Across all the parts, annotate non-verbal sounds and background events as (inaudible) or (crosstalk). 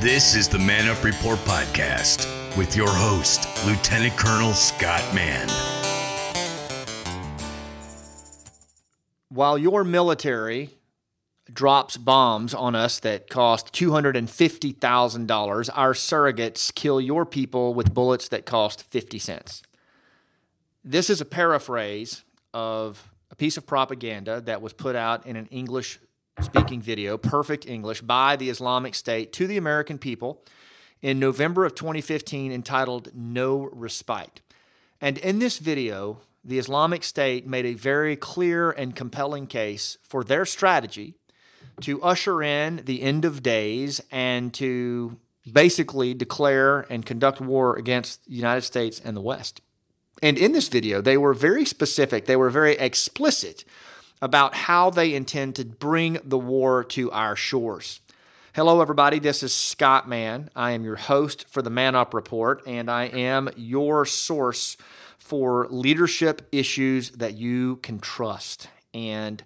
This is the MannUp Report podcast with your host, Lieutenant Colonel Scott Mann. While your military drops bombs on us that cost $250,000, our surrogates kill your people with bullets that cost 50 cents. This is a paraphrase of a piece of propaganda that was put out in an English speaking video, perfect English, by the Islamic State to the American people in November of 2015 entitled No Respite. And in this video, the Islamic State made a very clear and compelling case for their strategy to usher in the end of days and to basically declare and conduct war against the United States and the West. And in this video, they were very specific, they were very explicit about how they intend to bring the war to our shores. Hello, everybody. This is Scott Mann. I am your host for the MannUp Report, and I am your source for leadership issues that you can trust. And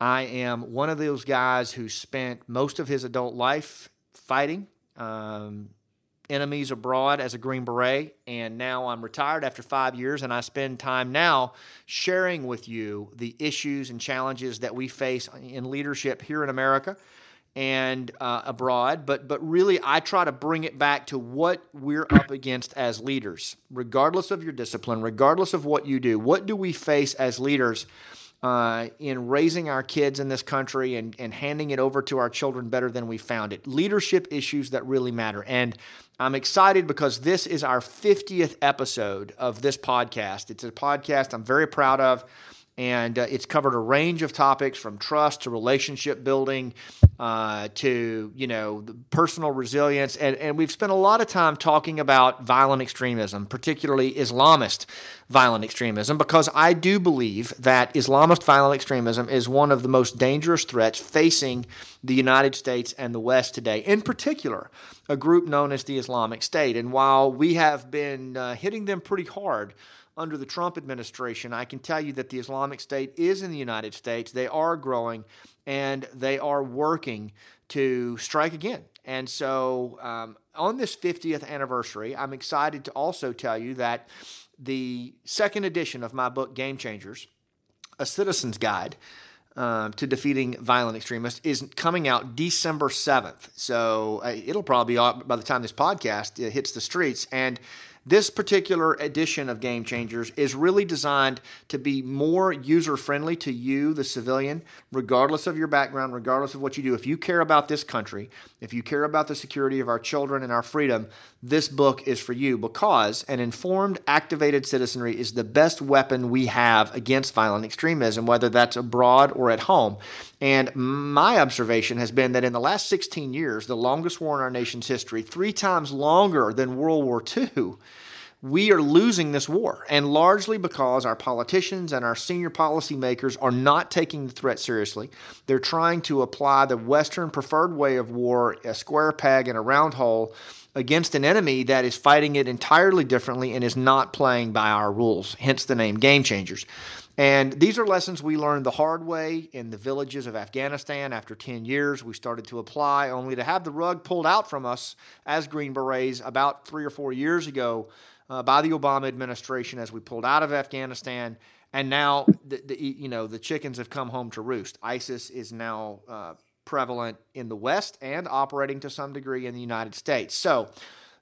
I am one of those guys who spent most of his adult life fighting um, enemies abroad as a Green Beret, and now I'm retired after five years, and I spend time now sharing with you the issues and challenges that we face in leadership here in America and uh, abroad. But but really, I try to bring it back to what we're up against as leaders, regardless of your discipline, regardless of what you do. What do we face as leaders? Uh, in raising our kids in this country and, and handing it over to our children better than we found it. Leadership issues that really matter. And I'm excited because this is our 50th episode of this podcast. It's a podcast I'm very proud of and uh, it's covered a range of topics from trust to relationship building uh, to you know personal resilience. And, and we've spent a lot of time talking about violent extremism particularly islamist violent extremism because i do believe that islamist violent extremism is one of the most dangerous threats facing the united states and the west today in particular a group known as the islamic state. And while we have been uh, hitting them pretty hard under the Trump administration, I can tell you that the Islamic State is in the United States. They are growing and they are working to strike again. And so, um, on this 50th anniversary, I'm excited to also tell you that the second edition of my book, Game Changers, A Citizen's Guide uh, to Defeating Violent Extremists, is coming out December 7th. So, uh, it'll probably be out by the time this podcast uh, hits the streets. And this particular edition of Game Changers is really designed to be more user friendly to you, the civilian, regardless of your background, regardless of what you do. If you care about this country, if you care about the security of our children and our freedom, this book is for you because an informed, activated citizenry is the best weapon we have against violent extremism, whether that's abroad or at home. And my observation has been that in the last 16 years, the longest war in our nation's history, three times longer than World War II, we are losing this war, and largely because our politicians and our senior policymakers are not taking the threat seriously. They're trying to apply the Western preferred way of war, a square peg and a round hole, against an enemy that is fighting it entirely differently and is not playing by our rules, hence the name Game Changers. And these are lessons we learned the hard way in the villages of Afghanistan. After 10 years, we started to apply, only to have the rug pulled out from us as Green Berets about three or four years ago uh, by the Obama administration as we pulled out of Afghanistan. And now, the, the, you know, the chickens have come home to roost. ISIS is now uh, prevalent in the West and operating to some degree in the United States. So,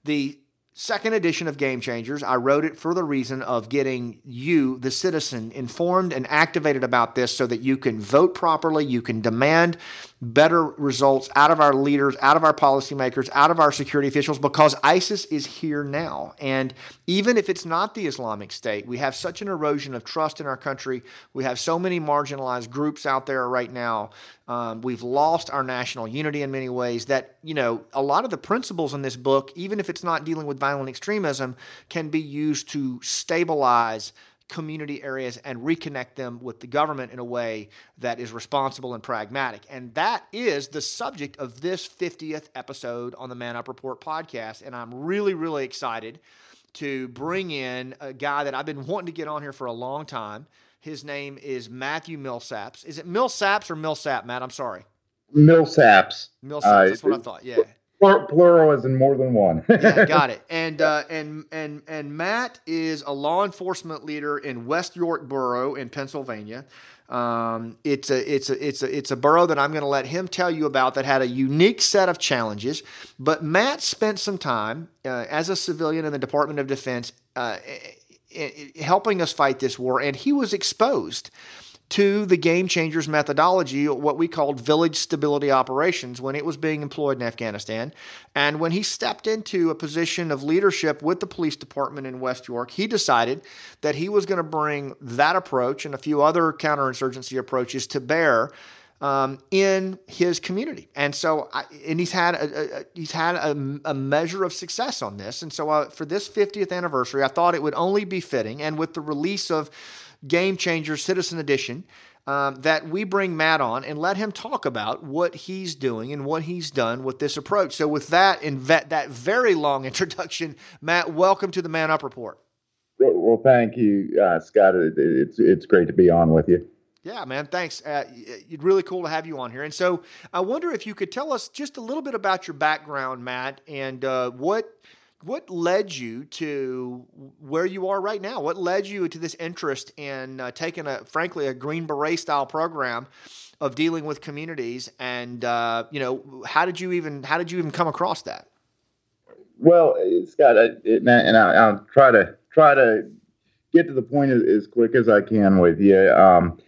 the second edition of Game Changers. I wrote it for the reason of getting you, the citizen, informed and activated about this so that you can vote properly, you can demand better results out of our leaders, out of our policymakers, out of our security officials, because ISIS is here now. And even if it's not the Islamic State, we have such an erosion of trust in our country. We have so many marginalized groups out there right now. Um, we've lost our national unity in many ways that, you know, a lot of the principles in this book, even if it's not dealing with violent extremism, can be used to stabilize community areas and reconnect them with the government in a way that is responsible and pragmatic. And that is the subject of this 50th episode on the MannUp Report podcast. And I'm really, really excited to bring in a guy that I've been wanting to get on here for a long time. His name is Matthew Millsaps. Is it Millsaps or Millsap, Matt? I'm sorry. Millsaps. Millsaps. Uh, that's what I thought. Yeah. Plural is in more than one. (laughs) yeah, got it. (laughs) And uh, and and and Matt is a law enforcement leader in West York Borough in Pennsylvania. Um, it's a it's a it's a it's a borough that I'm going to let him tell you about that had a unique set of challenges. But Matt spent some time uh, as a civilian in the Department of Defense uh, helping us fight this war, and he was exposed to the Game Changers methodology, what we called village stability operations, when it was being employed in Afghanistan. And when he stepped into a position of leadership with the police department in West York, he decided that he was going to bring that approach and a few other counterinsurgency approaches to bear. Um, in his community, and so I, and he's had a, a he's had a, a, measure of success on this, and so uh, for this 50th anniversary, I thought it would only be fitting, and with the release of Game Changer Citizen Edition um, that we bring Matt on and let him talk about what he's doing and what he's done with this approach. So, with that and that, that very long (laughs) introduction, Matt, welcome to the MannUp Report. Well, thank you, uh, Scott. It's it's great to be on with you. Yeah, man. Thanks. Uh, it's really cool to have you on here. And so, I wonder if you could tell us just a little bit about your background, Matt, and uh, what what led you to where you are right now? What led you to this interest in uh, taking a, frankly, a Green Beret style program of dealing with communities? And uh, you know, how did you even how did you even come across that? Well, Scott, I, it, and I, will try to try to get to the point as, as quick as I can with you. Um,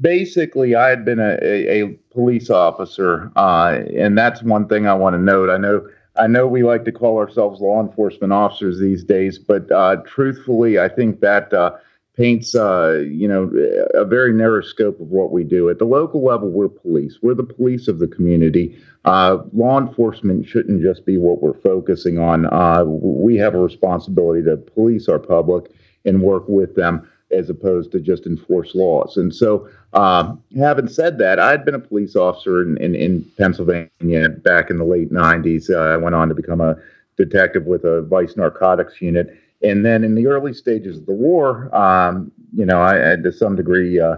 basically, I had been a, a, a police officer, uh, and that's one thing I want to note. I know I know we like to call ourselves law enforcement officers these days, but uh, truthfully, I think that uh, paints, uh, you know, a very narrow scope of what we do. At the local level, we're police. We're the police of the community. Uh, law enforcement shouldn't just be what we're focusing on. Uh, we have a responsibility to police our public and work with them as opposed to just enforce laws. And so, um, having said that, I had been a police officer in, in, in Pennsylvania back in the late 90s. Uh, I went on to become a detective with a vice narcotics unit. And then in the early stages of the war, um, you know, I, had to some degree uh,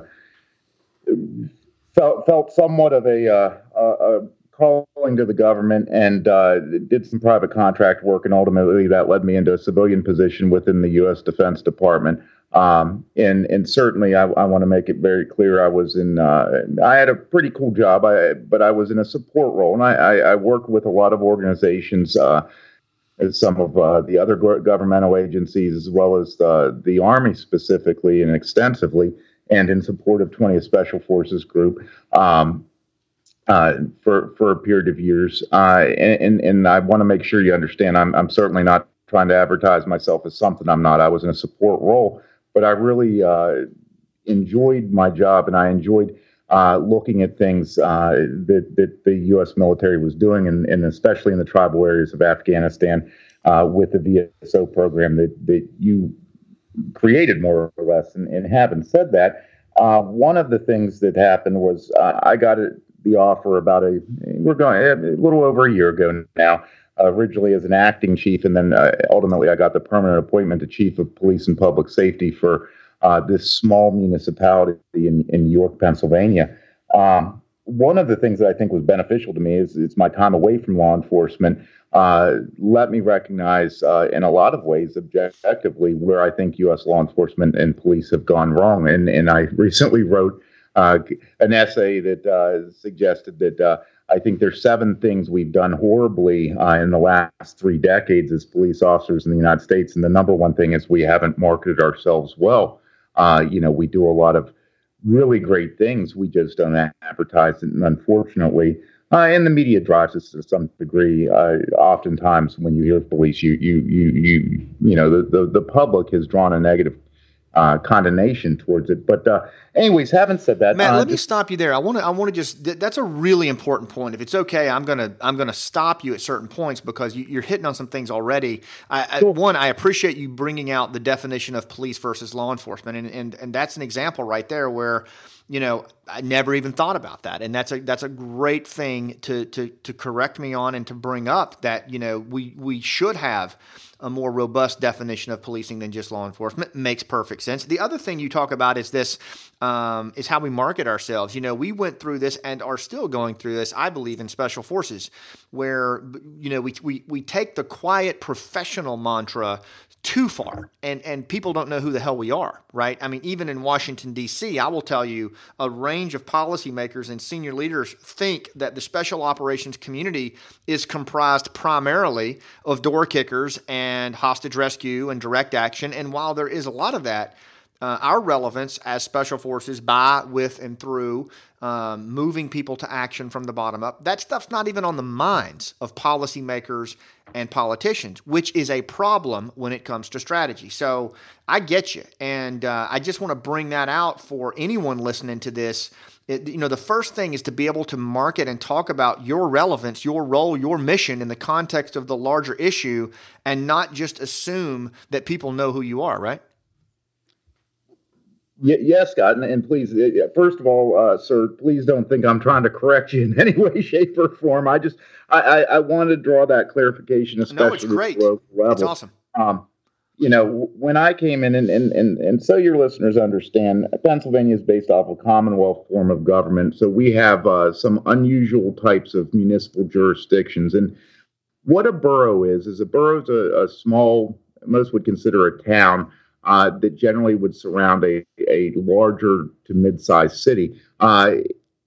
felt felt somewhat of a, uh, a, a calling to the government and uh, did some private contract work, and ultimately that led me into a civilian position within the U.S. Defense Department. Um, and and certainly, I, I want to make it very clear. I was in. Uh, I had a pretty cool job, I, but I was in a support role, and I, I, I worked with a lot of organizations, uh, some of uh, the other governmental agencies, as well as the the Army specifically and extensively, and in support of 20th Special Forces Group. Um, uh, for for a period of years, uh, and and I want to make sure you understand. I'm I'm certainly not trying to advertise myself as something I'm not. I was in a support role, but I really uh, enjoyed my job and I enjoyed uh, looking at things uh, that, that the U.S. military was doing, and, and especially in the tribal areas of Afghanistan uh, with the VSO program that, that you created, more or less. And, and having said that, uh, one of the things that happened was uh, I got a, the offer about a we're going a little over a year ago now originally as an acting chief, and then uh, ultimately I got the permanent appointment to chief of police and public safety for uh, this small municipality in, in York, Pennsylvania. Um, one of the things that I think was beneficial to me is it's my time away from law enforcement. Uh, let me recognize uh, in a lot of ways objectively where I think U.S. law enforcement and police have gone wrong. And, and I recently wrote uh, an essay that uh, suggested that uh, I think there's seven things we've done horribly uh, in the last three decades as police officers in the United States, and the number one thing is we haven't marketed ourselves well. Uh, you know, we do a lot of really great things, we just don't advertise it, and unfortunately, uh, and the media drives us to some degree. Uh, oftentimes, when you hear police, you you you you you know the, the the public has drawn a negative uh, condemnation towards it. But uh, anyways, having said that, Matt, uh, let me stop you there. I want to I want to just that's a really important point. If it's okay, I'm gonna I'm gonna stop you at certain points because you, are hitting on some things already. I, sure. I, one, I appreciate you bringing out the definition of police versus law enforcement, and and and that's an example right there where you know, I never even thought about that, and that's a that's a great thing to to to correct me on and to bring up that you know we we should have a more robust definition of policing than just law enforcement. Makes perfect sense. The other thing you talk about is this um, is how we market ourselves. You know, we went through this and are still going through this. I believe in special forces, where you know we we we take the quiet professional mantra too far and and people don't know who the hell we are right? I mean even in washington d.c i will tell you a range of policymakers and senior leaders think that the special operations community is comprised primarily of door kickers and hostage rescue and direct action. And while there is a lot of that uh, our relevance as special forces by, with, and through um, moving people to action from the bottom up. That stuff's not even on the minds of policymakers and politicians, which is a problem when it comes to strategy. So I get you. And uh, I just want to bring that out for anyone listening to this. It, you know, the first thing is to be able to market and talk about your relevance, your role, your mission in the context of the larger issue, and not just assume that people know who you are, right? Yes, Scott, and, and, please, first of all, uh, sir, please don't think I'm trying to correct you (laughs) in any way, shape, or form. I just, I, I, I want to draw that clarification, especially no, it's great. It's awesome. Um, you know, when I came in, and, and, and, and so your listeners understand, Pennsylvania is based off a Commonwealth form of government. So we have uh, some unusual types of municipal jurisdictions. And what a borough is, is a borough is a, a small, most would consider a town uh, that generally would surround a, a larger to mid-sized city. Uh,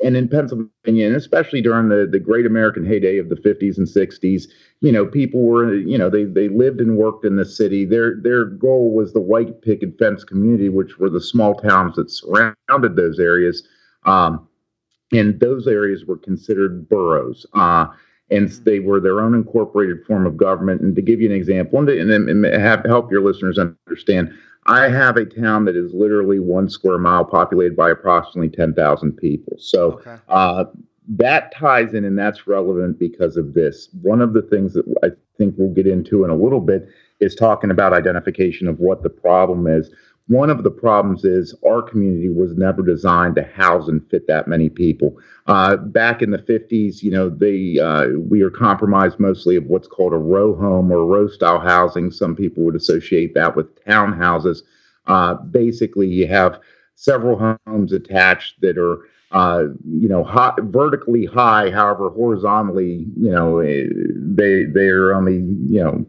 and in Pennsylvania, and especially during the, the great American heyday of the 50s and 60s, you know, people were, you know, they, they lived and worked in the city. Their their goal was the white picket fence community, which were the small towns that surrounded those areas. Um, and those areas were considered boroughs. Uh, and mm-hmm. they were their own incorporated form of government. And to give you an example, and, and, and have, help your listeners understand, I have a town that is literally one square mile populated by approximately 10,000 people. So okay. uh, that ties in and that's relevant because of this. One of the things that I think we'll get into in a little bit is talking about identification of what the problem is. One of the problems is our community was never designed to house and fit that many people. Uh, back in the 50s, you know, they uh, we are compromised mostly of what's called a row home or row style housing. Some people would associate that with townhouses. Uh, basically, you have several homes attached that are uh, you know, vertically high. However, horizontally, you know, eh, they they are only you know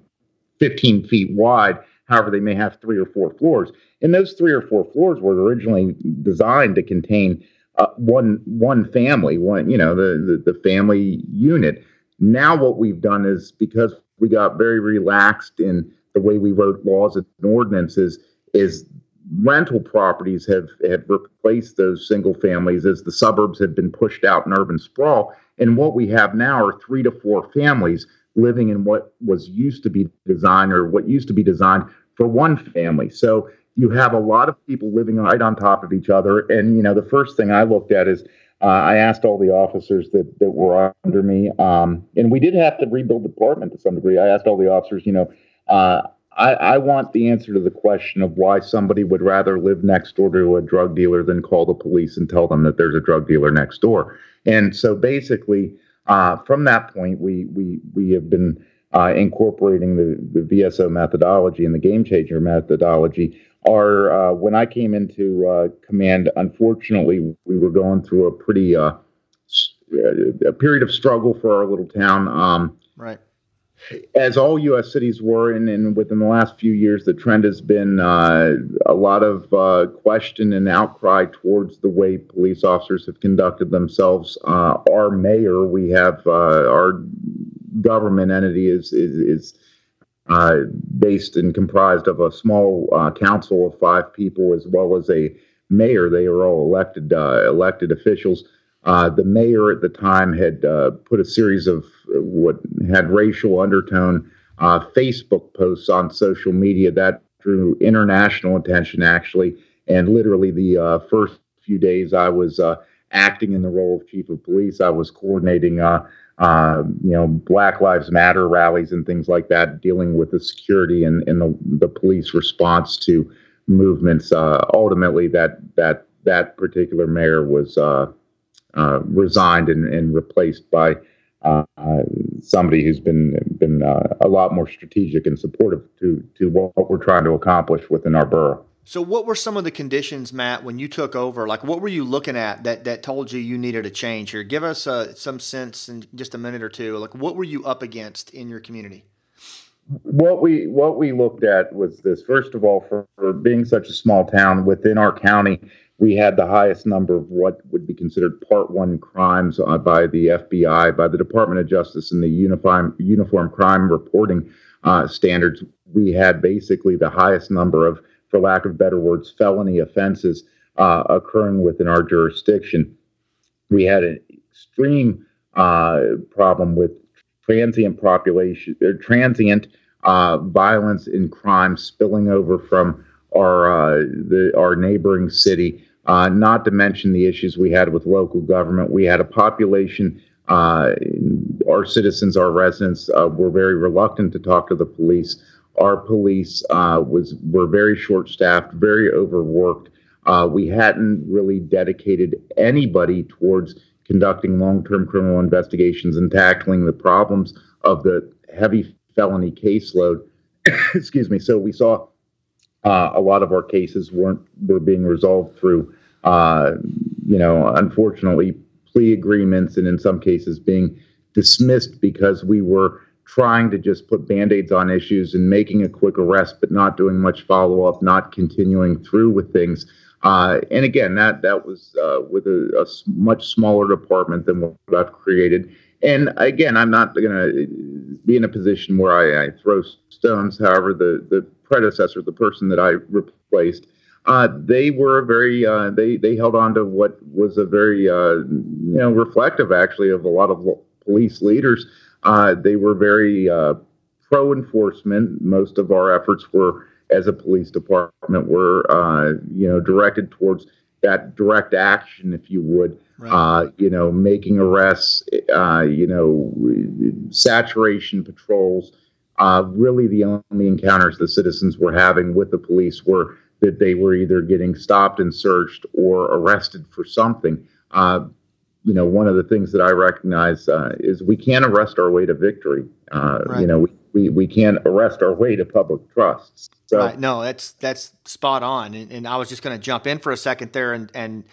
15 feet wide. However, they may have three or four floors. And those three or four floors were originally designed to contain uh, one one family, one you know the, the the family unit. Now what we've done is because we got very relaxed in the way we wrote laws and ordinances, is rental properties have have replaced those single families as the suburbs have been pushed out in urban sprawl. And what we have now are three to four families living in what was used to be designed or what used to be designed for one family. So you have a lot of people living right on top of each other. And, you know, the first thing I looked at is uh, I asked all the officers that, that were under me, um, and we did have to rebuild the department to some degree. I asked all the officers, you know, uh, I, I, want the answer to the question of why somebody would rather live next door to a drug dealer than call the police and tell them that there's a drug dealer next door. And so basically, uh, from that point, we we we have been uh, incorporating the, the VSO methodology and the game changer methodology are uh, when I came into uh, command. Unfortunately, we were going through a pretty uh, a period of struggle for our little town. Um, right. As all U.S. cities were, and, and within the last few years, the trend has been uh, a lot of uh, question and outcry towards the way police officers have conducted themselves. Uh, our mayor, we have our government entity is is, is uh, based and comprised of a small uh, council of five people as well as a mayor. They are all elected uh, elected officials. Uh, the mayor at the time had uh, put a series of what had racial undertone Facebook posts on social media that drew international attention, actually. And literally, the first few days I was acting in the role of chief of police, I was coordinating uh, you know, Black Lives Matter rallies and things like that, dealing with the security and, and the, the police response to movements. Uh, ultimately, that that that particular mayor was uh, resigned and, and, replaced by uh, somebody who's been been uh, a lot more strategic and supportive to to what we're trying to accomplish within our borough. So, what were some of the conditions, Matt, when you took over? Like, what were you looking at that that told you you needed a change here? Give us uh, some sense in just a minute or two. Like, what were you up against in your community? What we what we looked at was this. First of all, for, for being such a small town within our county, we had the highest number of what would be considered Part One crimes uh, by the FBI, by the Department of Justice, and the Uniform Uniform Crime Reporting uh, standards. We had basically the highest number of for lack of better words, felony offenses uh, occurring within our jurisdiction. We had an extreme uh, problem with transient population, transient uh, violence and crime spilling over from our uh, the, our neighboring city. Uh, not to mention the issues we had with local government. We had a population. our citizens, our residents, were very reluctant to talk to the police our police uh, was were very short staffed, very overworked. Uh, we hadn't really dedicated anybody towards conducting long term criminal investigations and tackling the problems of the heavy felony caseload. (coughs) Excuse me. So we saw uh, a lot of our cases weren't were being resolved through, uh, you know, unfortunately plea agreements, and in some cases being dismissed because we were trying to just put band-aids on issues and making a quick arrest but not doing much follow-up not continuing through with things. Uh, and again that that was uh, with a, a, much smaller department than what i've created. And again i'm not going to be in a position where I, I, throw stones. However the the predecessor the person that i replaced uh, they were very uh, they they held on to what was a very uh, you know reflective actually of a lot of police leaders uh, they were very uh, pro enforcement. Most of our efforts were, as a police department, were uh, you know directed towards that direct action, if you would. Right. Uh, you know, making arrests. Uh, you know, saturation patrols. Uh, really, the only encounters the citizens were having with the police were that they were either getting stopped and searched or arrested for something. Uh, you know, one of the things that I recognize uh, is we can't arrest our way to victory. Uh, right. You know, we, we, we can't arrest our way to public trust. So, right. No, that's that's spot on. And, and I was just going to jump in for a second there and and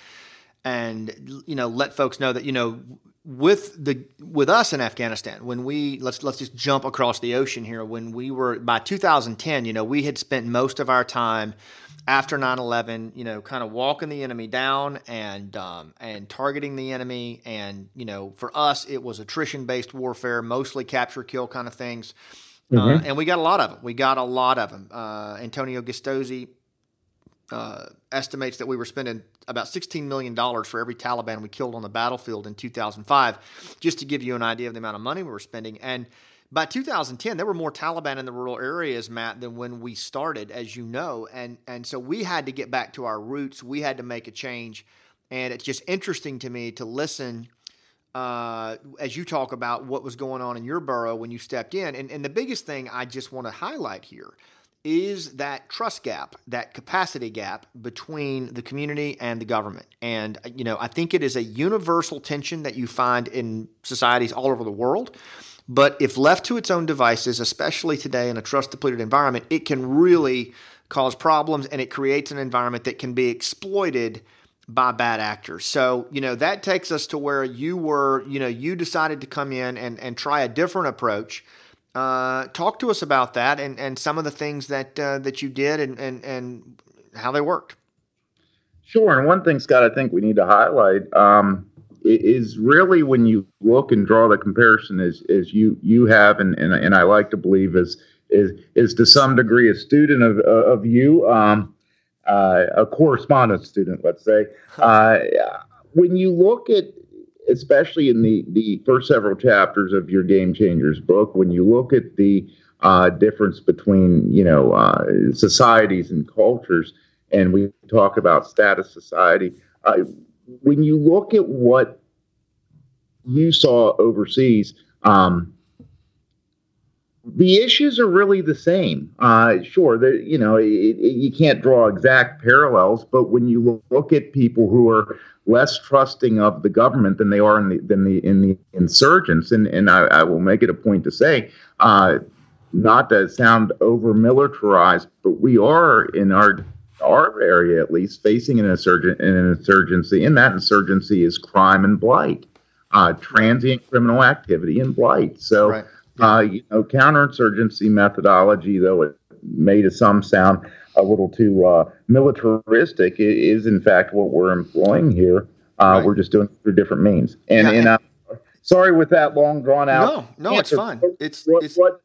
and you know let folks know that you know with the with us in Afghanistan when we let's let's just jump across the ocean here. When we were by 2010 you know we had spent most of our time after 9-11 you know kind of walking the enemy down and um, and targeting the enemy. And you know for us it was attrition based warfare mostly capture kill kind of things. Mm-hmm. uh, and we got a lot of them we got a lot of them uh, antonio giustozzi uh, estimates that we were spending about $16 million for every Taliban we killed on the battlefield in 2005, just to give you an idea of the amount of money we were spending. And by 2010, there were more Taliban in the rural areas, Matt, than when we started, as you know. And and so we had to get back to our roots. We had to make a change. And it's just interesting to me to listen uh, as you talk about what was going on in your borough when you stepped in. And, and the biggest thing I just want to highlight here is that trust gap, that capacity gap between the community and the government. And, you know, I think it is a universal tension that you find in societies all over the world. But if left to its own devices, especially today in a trust depleted environment, it can really cause problems and it creates an environment that can be exploited by bad actors. So, you know, that takes us to where you were, you know, you decided to come in and, and try a different approach. Uh, talk to us about that and, and some of the things that uh, that you did and, and, and how they worked. Sure. And one thing, Scott, I think we need to highlight um, is really when you look and draw the comparison as, as you you have and, and, and I like to believe is is is to some degree a student of of you um, uh, a correspondence student let's say uh, when you look at especially in the the first several chapters of your game changers book when you look at the uh, difference between you know uh, societies and cultures and we talk about status society uh, when you look at what you saw overseas, um, the issues are really the same. Uh, sure, you know it, it, you can't draw exact parallels, but when you look at people who are less trusting of the government than they are in the than the in the insurgents, and and I, I will make it a point to say, uh, not to sound over militarized, but we are in our our area at least, facing an insurgent an insurgency, and that insurgency is crime and blight, uh, transient criminal activity and blight. So, right. Uh, you know, counterinsurgency methodology, though it may to some sound a little too uh, militaristic, is in fact what we're employing here. Uh, right. We're just doing it through different means. And, yeah, and, and uh, sorry with that long drawn out. No, no, it's fine. It's what, it's what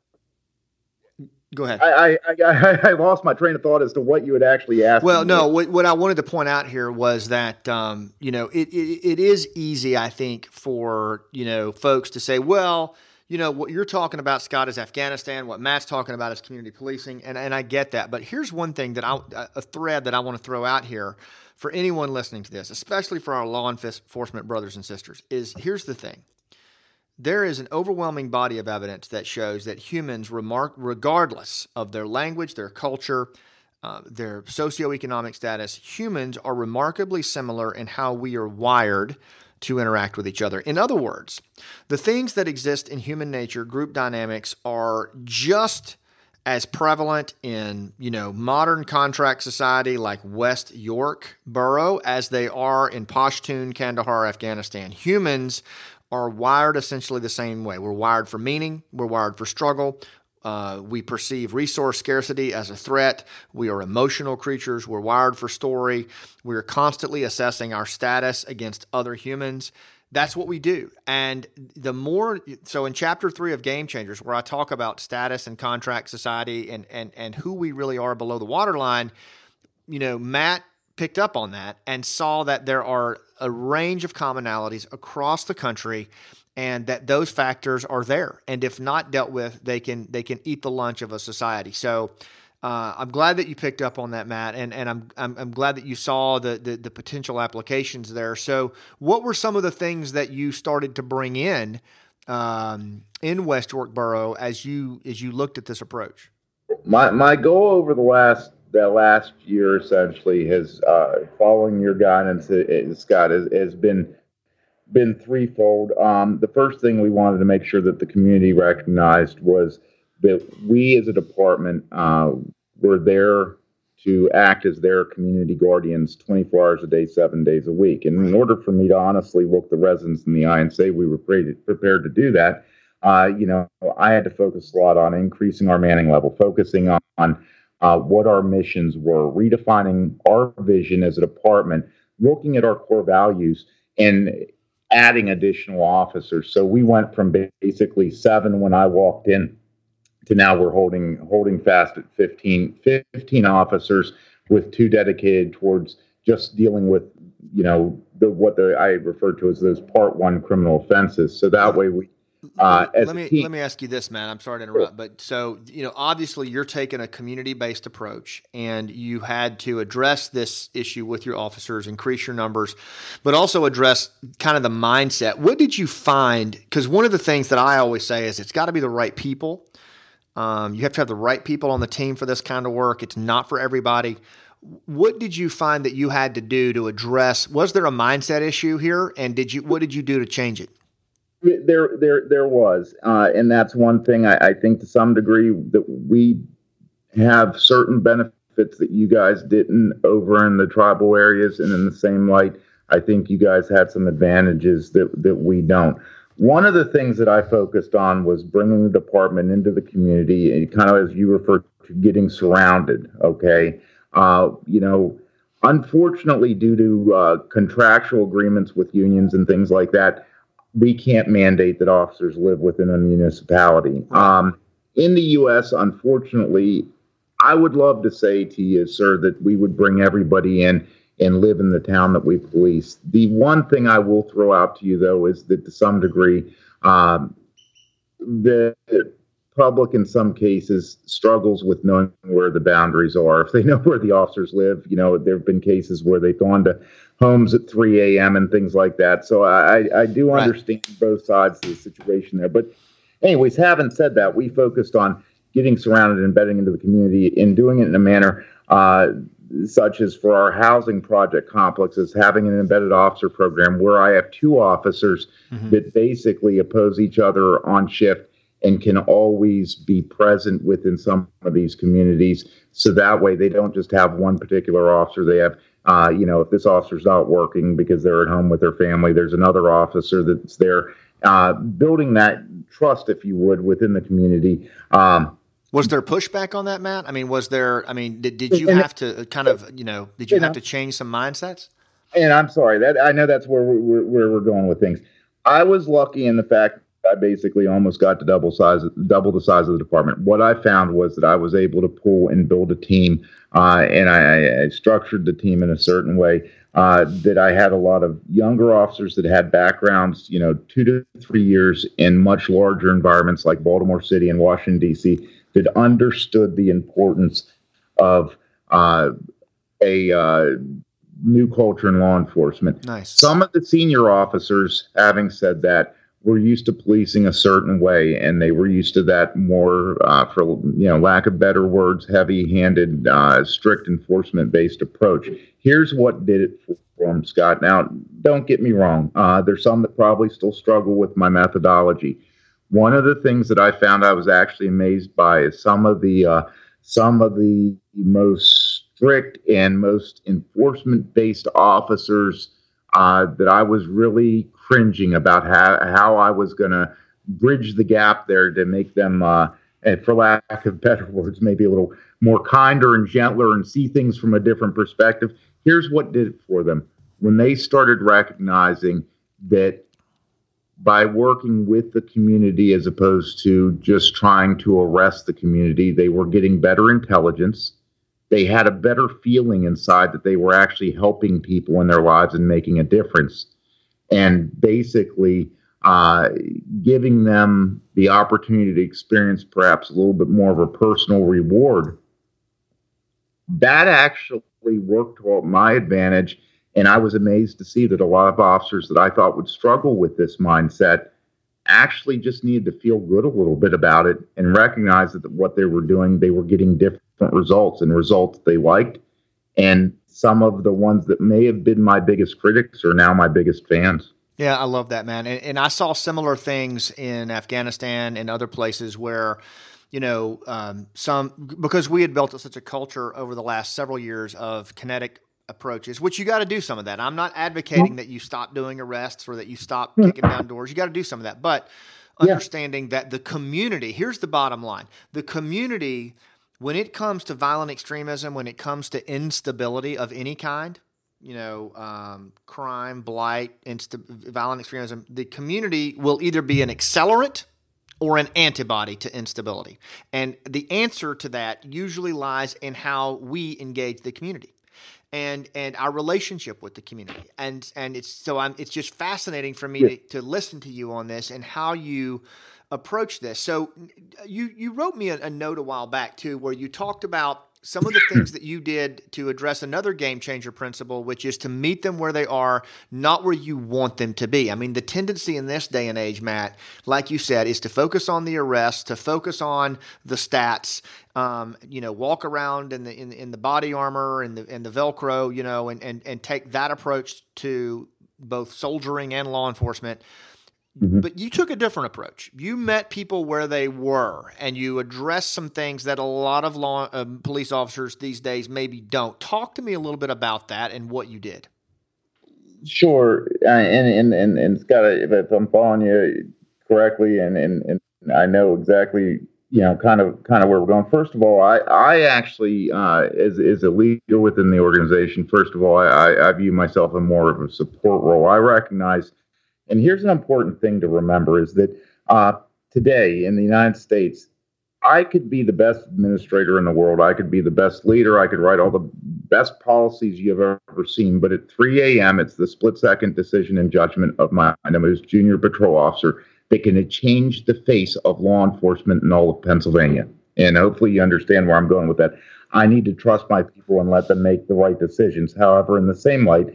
Go ahead. I, I, I, (laughs) I, lost my train of thought as to what you had actually asked. Well, no, what, what I wanted to point out here was that, um, you know, it, it, it is easy, I think, for, you know, folks to say, well, you know, what you're talking about, Scott, is Afghanistan. What Matt's talking about is community policing. And, and I get that. But here's one thing that I, a thread that I want to throw out here for anyone listening to this, especially for our law enforcement brothers and sisters, is here's the thing there is an overwhelming body of evidence that shows that humans, remark, regardless of their language, their culture, uh, their socioeconomic status, humans are remarkably similar in how we are wired to interact with each other. In other words, the things that exist in human nature, group dynamics, are just as prevalent in you know modern contract society like West York borough as they are in Pashtun, Kandahar, Afghanistan. Humans are wired essentially the same way. We're wired for meaning, we're wired for struggle. Uh, we perceive resource scarcity as a threat. We are emotional creatures. We're wired for story. We're constantly assessing our status against other humans. That's what we do. And the more, so in chapter three of Game Changers, where I talk about status and contract society and, and, and who we really are below the waterline, you know, Matt picked up on that and saw that there are a range of commonalities across the country and that those factors are there and if not dealt with they can they can eat the lunch of a society so uh, I'm glad that you picked up on that, Matt, and, and I'm, I'm, I'm glad that you saw the, the, the potential applications there. So, what were some of the things that you started to bring in um, in West York Borough as you as you looked at this approach? My my goal over the last that last year essentially has uh, following your guidance, it, it, Scott, has, has been been threefold. Um, the first thing we wanted to make sure that the community recognized was that we as a department uh, were there to act as their community guardians 24 hours a day, seven days a week. And in order for me to honestly look the residents in the eye and say we were prepared to do that, uh, you know, I had to focus a lot on increasing our manning level, focusing on, on uh, what our missions were, redefining our vision as a department, looking at our core values, and adding additional officers. So we went from basically seven when I walked in to now we're holding holding fast at 15, 15 officers with two dedicated towards just dealing with you know the, what the I refer to as those part one criminal offenses. So that way we uh, let me let me ask you this, man. I'm sorry to interrupt, but so you know, obviously, you're taking a community-based approach, and you had to address this issue with your officers, increase your numbers, but also address kind of the mindset. What did you find? Because one of the things that I always say is it's got to be the right people. Um, you have to have the right people on the team for this kind of work. It's not for everybody. What did you find that you had to do to address? Was there a mindset issue here, and did you what did you do to change it? There, there, there was, uh, and that's one thing I, I, think to some degree that we have certain benefits that you guys didn't over in the tribal areas, and in the same light, I think you guys had some advantages that that we don't. One of the things that I focused on was bringing the department into the community, and kind of as you refer to getting surrounded. Okay, uh, you know, unfortunately, due to uh, contractual agreements with unions and things like that we can't mandate that officers live within a municipality. Um, in the U.S., unfortunately, I would love to say to you, sir, that we would bring everybody in and live in the town that we police. The one thing I will throw out to you, though, is that to some degree, um, the public in some cases struggles with knowing where the boundaries are. If they know where the officers live, you know, there have been cases where they've gone to homes at 3 a.m. and things like that. So I, I do right. understand both sides of the situation there. But, anyways, having said that, we focused on getting surrounded and embedding into the community and doing it in a manner uh, such as for our housing project complexes, having an embedded officer program where I have two officers mm-hmm. that basically oppose each other on shift and can always be present within some of these communities. So that way they don't just have one particular officer. They have, uh, you know, if this officer's not working because they're at home with their family, there's another officer that's there. Uh, building that trust, if you would, within the community. Um, was there pushback on that, Matt? I mean, was there? I mean, did, did you have to kind of, you know, did you have to change some mindsets? And I'm sorry that I know that's where we're, where we're going with things. I was lucky in the fact I basically almost got to double size, double the size of the department. What I found was that I was able to pull and build a team, uh, and I, I, structured the team in a certain way uh, that I had a lot of younger officers that had backgrounds, you know, two to three years in much larger environments like Baltimore City and Washington D.C. that understood the importance of uh, a uh, new culture in law enforcement. Nice. Some of the senior officers, having said that, were used to policing a certain way, and they were used to that more, uh, for you know, lack of better words, heavy-handed, uh, strict enforcement-based approach. Here's what did it for them, Scott. Now, don't get me wrong. Uh, there's some that probably still struggle with my methodology. One of the things that I found I was actually amazed by is some of the uh, some of the most strict and most enforcement-based officers uh, that I was really cringing about how, how I was going to bridge the gap there to make them, uh, for lack of better (laughs) words, maybe a little more kinder and gentler and see things from a different perspective. Here's what did it for them when they started recognizing that by working with the community as opposed to just trying to arrest the community, they were getting better intelligence they had a better feeling inside that they were actually helping people in their lives and making a difference. And basically, uh, giving them the opportunity to experience perhaps a little bit more of a personal reward. That actually worked to my advantage. And I was amazed to see that a lot of officers that I thought would struggle with this mindset actually just needed to feel good a little bit about it and recognize that what they were doing, they were getting different results and results they liked. And some of the ones that may have been my biggest critics are now my biggest fans. Yeah, I love that, man. And, and I saw similar things in Afghanistan and other places where, you know, um, some because we had built such a culture over the last several years of kinetic approaches, which you got to do some of that. I'm not advocating that you stop doing arrests or that you stop kicking down doors. You got to do some of that. But understanding yeah. that the community, here's the bottom line the community when it comes to violent extremism, when it comes to instability of any kind, you know, um, crime, blight, insta- violent extremism, the community will either be an accelerant or an antibody to instability. And the answer to that usually lies in how we engage the community and and our relationship with the community. And and it's so I'm it's just fascinating for me yeah. to, to listen to you on this and how you approach this. So you you wrote me a, a, note a while back too, where you talked about some of the things that you did to address another game changer principle, which is to meet them where they are, not where you want them to be. I mean, the tendency in this day and age, Matt, like you said, is to focus on the arrest, to focus on the stats, um, you know, walk around in the in, in the body armor and the and the Velcro, you know, and and and take that approach to both soldiering and law enforcement. Mm-hmm. But you took a different approach. You met people where they were, and you addressed some things that a lot of law uh, police officers these days maybe don't. Talk to me a little bit about that and what you did. Sure, uh, and and and, and Scott, if I'm following you correctly, and, and and I know exactly you know kind of kind of where we're going. First of all, I I actually uh, as as a leader within the organization. First of all, I I view myself in more of a support role. I recognize and here's an important thing to remember is that uh, today in the United States, I could be the best administrator in the world. I could be the best leader. I could write all the best policies you've ever seen. But at 3 a.m., it's the split second decision and judgment of my as junior patrol officer that can change the face of law enforcement in all of Pennsylvania. And hopefully you understand where I'm going with that. I need to trust my people and let them make the right decisions. However, in the same light,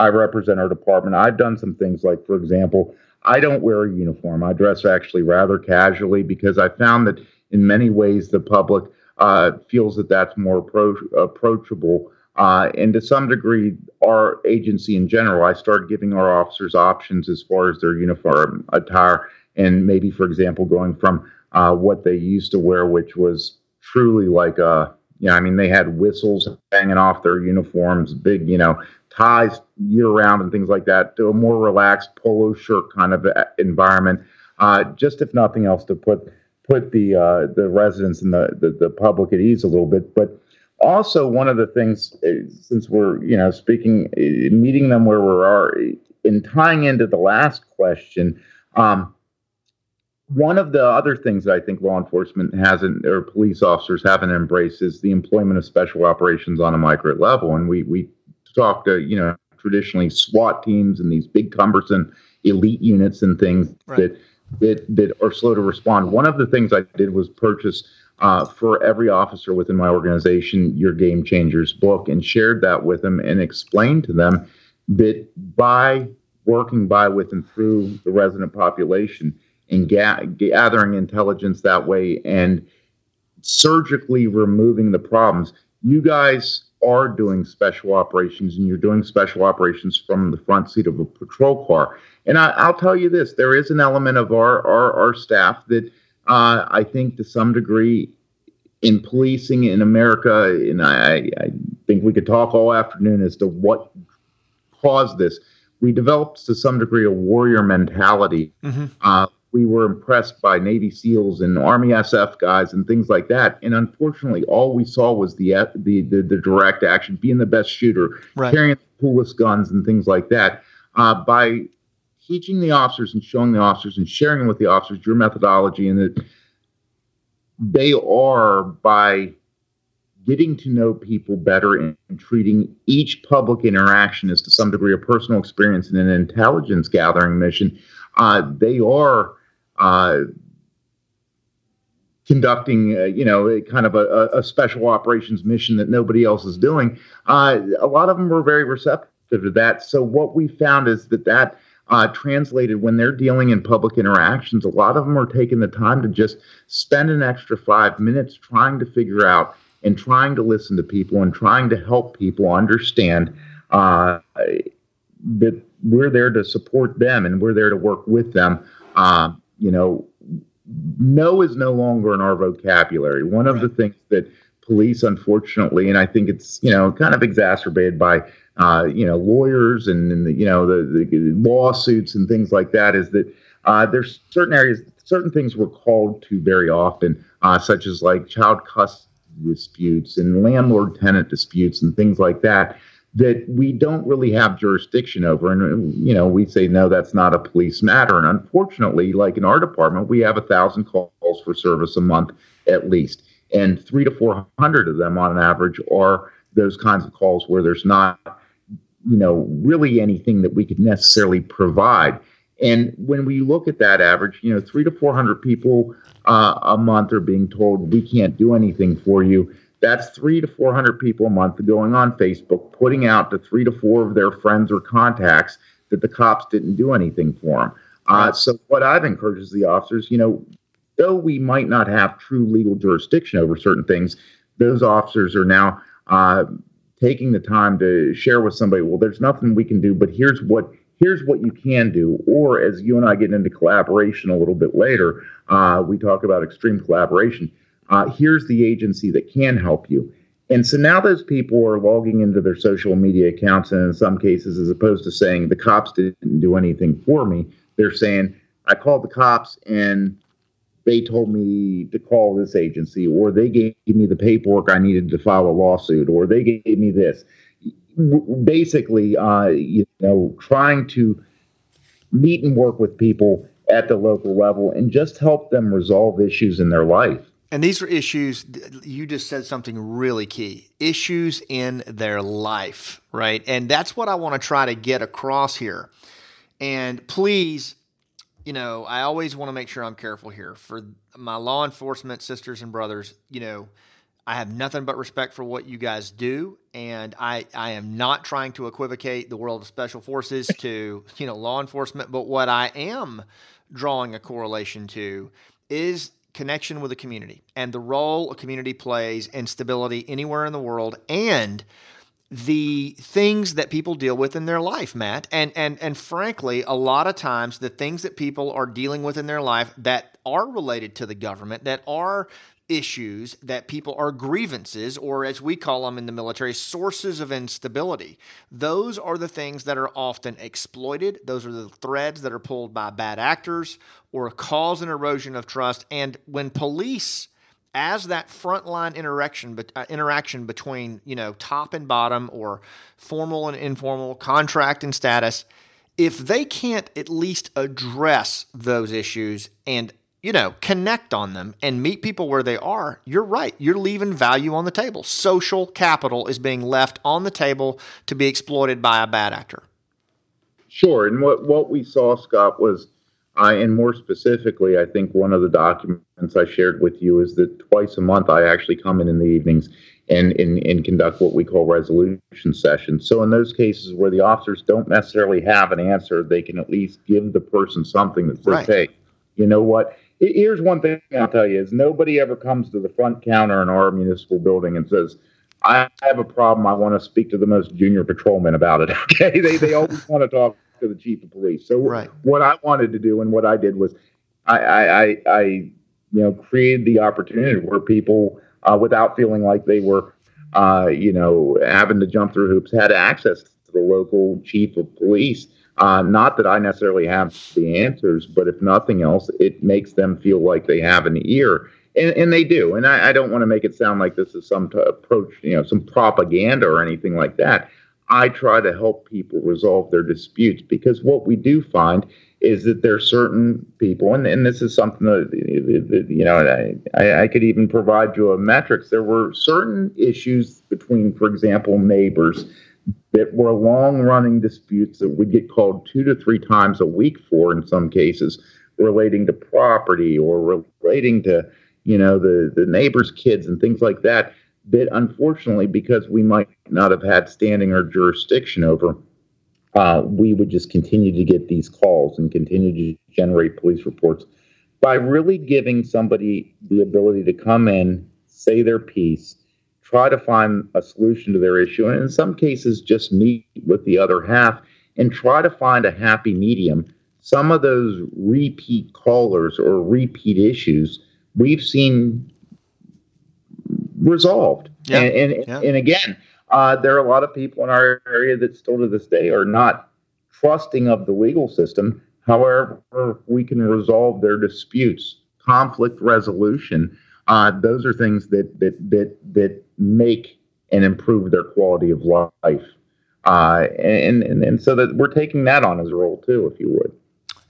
I represent our department. I've done some things like, for example, I don't wear a uniform. I dress actually rather casually because I found that in many ways the public uh, feels that that's more appro- approachable. Uh, and to some degree, our agency in general, I started giving our officers options as far as their uniform attire. And maybe, for example, going from uh, what they used to wear, which was truly like a, you know, I mean, they had whistles hanging off their uniforms, big, you know, ties year round and things like that, to a more relaxed polo shirt kind of environment. Uh, just if nothing else, to put put the uh, the residents and the, the, the public at ease a little bit. But also one of the things, uh, since we're you know speaking, uh, meeting them where we are, in tying into the last question. Um, one of the other things that I think law enforcement hasn't, or police officers haven't embraced, is the employment of special operations on a micro level. And we we talk to you know traditionally SWAT teams and these big cumbersome elite units and things right. that that that are slow to respond. One of the things I did was purchase uh, for every officer within my organization your Game Changers book and shared that with them and explained to them that by working by with and through the resident population and ga- gathering intelligence that way and surgically removing the problems, you guys are doing special operations and you're doing special operations from the front seat of a patrol car. And I, will tell you this there is an element of our, our, our staff that uh, I think to some degree in policing in America, and I, I think we could talk all afternoon as to what caused this. We developed to some degree a warrior mentality. Mm-hmm. Uh, we were impressed by Navy SEALs and Army SF guys and things like that. And unfortunately, all we saw was the the the, the direct action, being the best shooter, right. carrying the coolest guns and things like that. Uh, by teaching the officers and showing the officers and sharing with the officers your methodology, and that they are by getting to know people better and treating each public interaction as to some degree a personal experience and an intelligence gathering mission. Uh, they are uh, conducting, uh, you know, a kind of a, a, special operations mission that nobody else is doing. Uh, a lot of them were very receptive to that. So what we found is that that uh, translated when they're dealing in public interactions, a lot of them are taking the time to just spend an extra five minutes trying to figure out and trying to listen to people and trying to help people understand uh, that we're there to support them and we're there to work with them. Uh, you know, no is no longer in our vocabulary. One of right. the things that police, unfortunately, and I think it's you know kind of exacerbated by uh, you know lawyers and, and the, you know the, the, lawsuits and things like that, is that uh, there's certain areas, certain things we're called to very often, uh, such as like child custody disputes and landlord tenant disputes and things like that that we don't really have jurisdiction over. And, you know, we say, no, that's not a police matter. And unfortunately, like in our department, we have a thousand calls for service a month at least. And three to 400 of them on average are those kinds of calls where there's not, you know, really anything that we could necessarily provide. And when we look at that average, you know, three to 400 people uh, a month are being told, we can't do anything for you that's three to 400 people a month going on Facebook, putting out to three to four of their friends or contacts that the cops didn't do anything for them. Uh, so, what I've encouraged is the officers, you know, though we might not have true legal jurisdiction over certain things, those officers are now uh, taking the time to share with somebody. Well, there's nothing we can do, but here's what here's what you can do. Or as you and I get into collaboration a little bit later, uh, we talk about extreme collaboration uh, here's the agency that can help you. And so now those people are logging into their social media accounts, and in some cases, as opposed to saying the cops didn't do anything for me, they're saying I called the cops and they told me to call this agency, or they gave me the paperwork I needed to file a lawsuit, or they gave me this. Basically, uh, you know, trying to meet and work with people at the local level and just help them resolve issues in their life. And these are issues, you just said something really key issues in their life, right? And that's what I want to try to get across here. And please, you know, I always want to make sure I'm careful here. For my law enforcement sisters and brothers, you know, I have nothing but respect for what you guys do. And I, I am not trying to equivocate the world of special forces (laughs) to, you know, law enforcement. But what I am drawing a correlation to is connection with the community and the role a community plays in stability anywhere in the world and the things that people deal with in their life, Matt. And and and frankly, a lot of times the things that people are dealing with in their life that are related to the government, that are issues that people are grievances, or as we call them in the military, sources of instability. Those are the things that are often exploited. Those are the threads that are pulled by bad actors or cause an erosion of trust. And when police as that frontline interaction uh, interaction between you know top and bottom or formal and informal contract and status if they can't at least address those issues and you know connect on them and meet people where they are you're right you're leaving value on the table social capital is being left on the table to be exploited by a bad actor sure and what what we saw scott was I, and more specifically, I think one of the documents I shared with you is that twice a month I actually come in in the evenings and, and, and conduct what we call resolution sessions. So, in those cases where the officers don't necessarily have an answer, they can at least give the person something that says, right. hey, you know what? Here's one thing I'll tell you is nobody ever comes to the front counter in our municipal building and says, I have a problem. I want to speak to the most junior patrolman about it. (laughs) Okay. They, they always want to talk to the chief of police. So right. what I wanted to do and what I did was I, I, I, I you know, created the opportunity where people, uh, without feeling like they were, uh, you know, having to jump through hoops, had access to the local chief of police. Uh, not that I necessarily have the answers, but if nothing else, it makes them feel like they have an ear. And, and they do. And I, I don't want to make it sound like this is some approach, you know, some propaganda or anything like that. I try to help people resolve their disputes because what we do find is that there are certain people, and, and this is something that, you know, I, I could even provide you a metrics. There were certain issues between, for example, neighbors that were long running disputes that would get called two to three times a week for in some cases relating to property or relating to, you know, the, the neighbor's kids and things like that that unfortunately, because we might not have had standing or jurisdiction over, uh, we would just continue to get these calls and continue to generate police reports. By really giving somebody the ability to come in, say their piece, try to find a solution to their issue, and in some cases, just meet with the other half and try to find a happy medium. Some of those repeat callers or repeat issues, we've seen resolved. Yeah. And and, yeah. and again, uh, there are a lot of people in our area that still to this day are not trusting of the legal system. However, we can resolve their disputes, conflict resolution. Uh, those are things that that that that make and improve their quality of life. Uh, and, and and so that we're taking that on as a role too, if you would.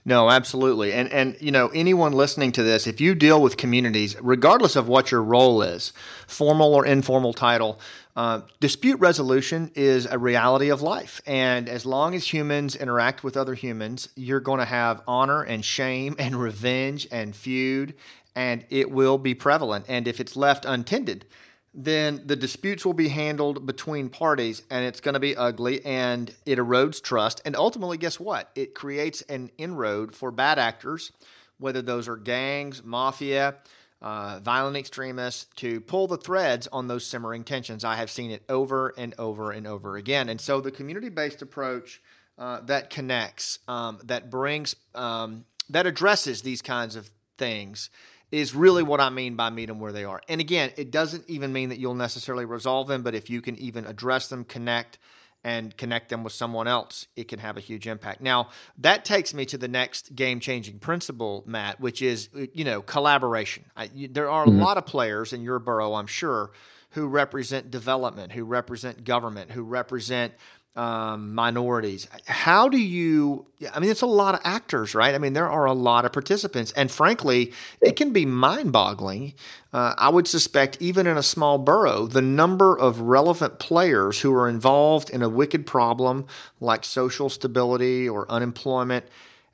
No, absolutely. And and you know, anyone listening to this, if you deal with communities, regardless of what your role is, formal or informal title, uh, dispute resolution is a reality of life. And as long as humans interact with other humans, you're going to have honor and shame and revenge and feud, and it will be prevalent. And if it's left untended, then the disputes will be handled between parties and it's going to be ugly and it erodes trust. And ultimately, guess what? It creates an inroad for bad actors, whether those are gangs, mafia, uh, violent extremists, to pull the threads on those simmering tensions. I have seen it over and over and over again. And so the community based approach uh, that connects, um, that brings, um, that addresses these kinds of things is really what I mean by meet them where they are. And again, it doesn't even mean that you'll necessarily resolve them, but if you can even address them, connect, and connect them with someone else, it can have a huge impact. Now, that takes me to the next game changing principle, Matt, which is, you know, collaboration. I, you, there are mm-hmm. a lot of players in your borough, I'm sure, who represent development, who represent government, who represent um, minorities. How do you? I mean, it's a lot of actors, right? I mean, there are a lot of participants, and frankly, it can be mind-boggling. Uh, I would suspect, even in a small borough, the number of relevant players who are involved in a wicked problem like social stability or unemployment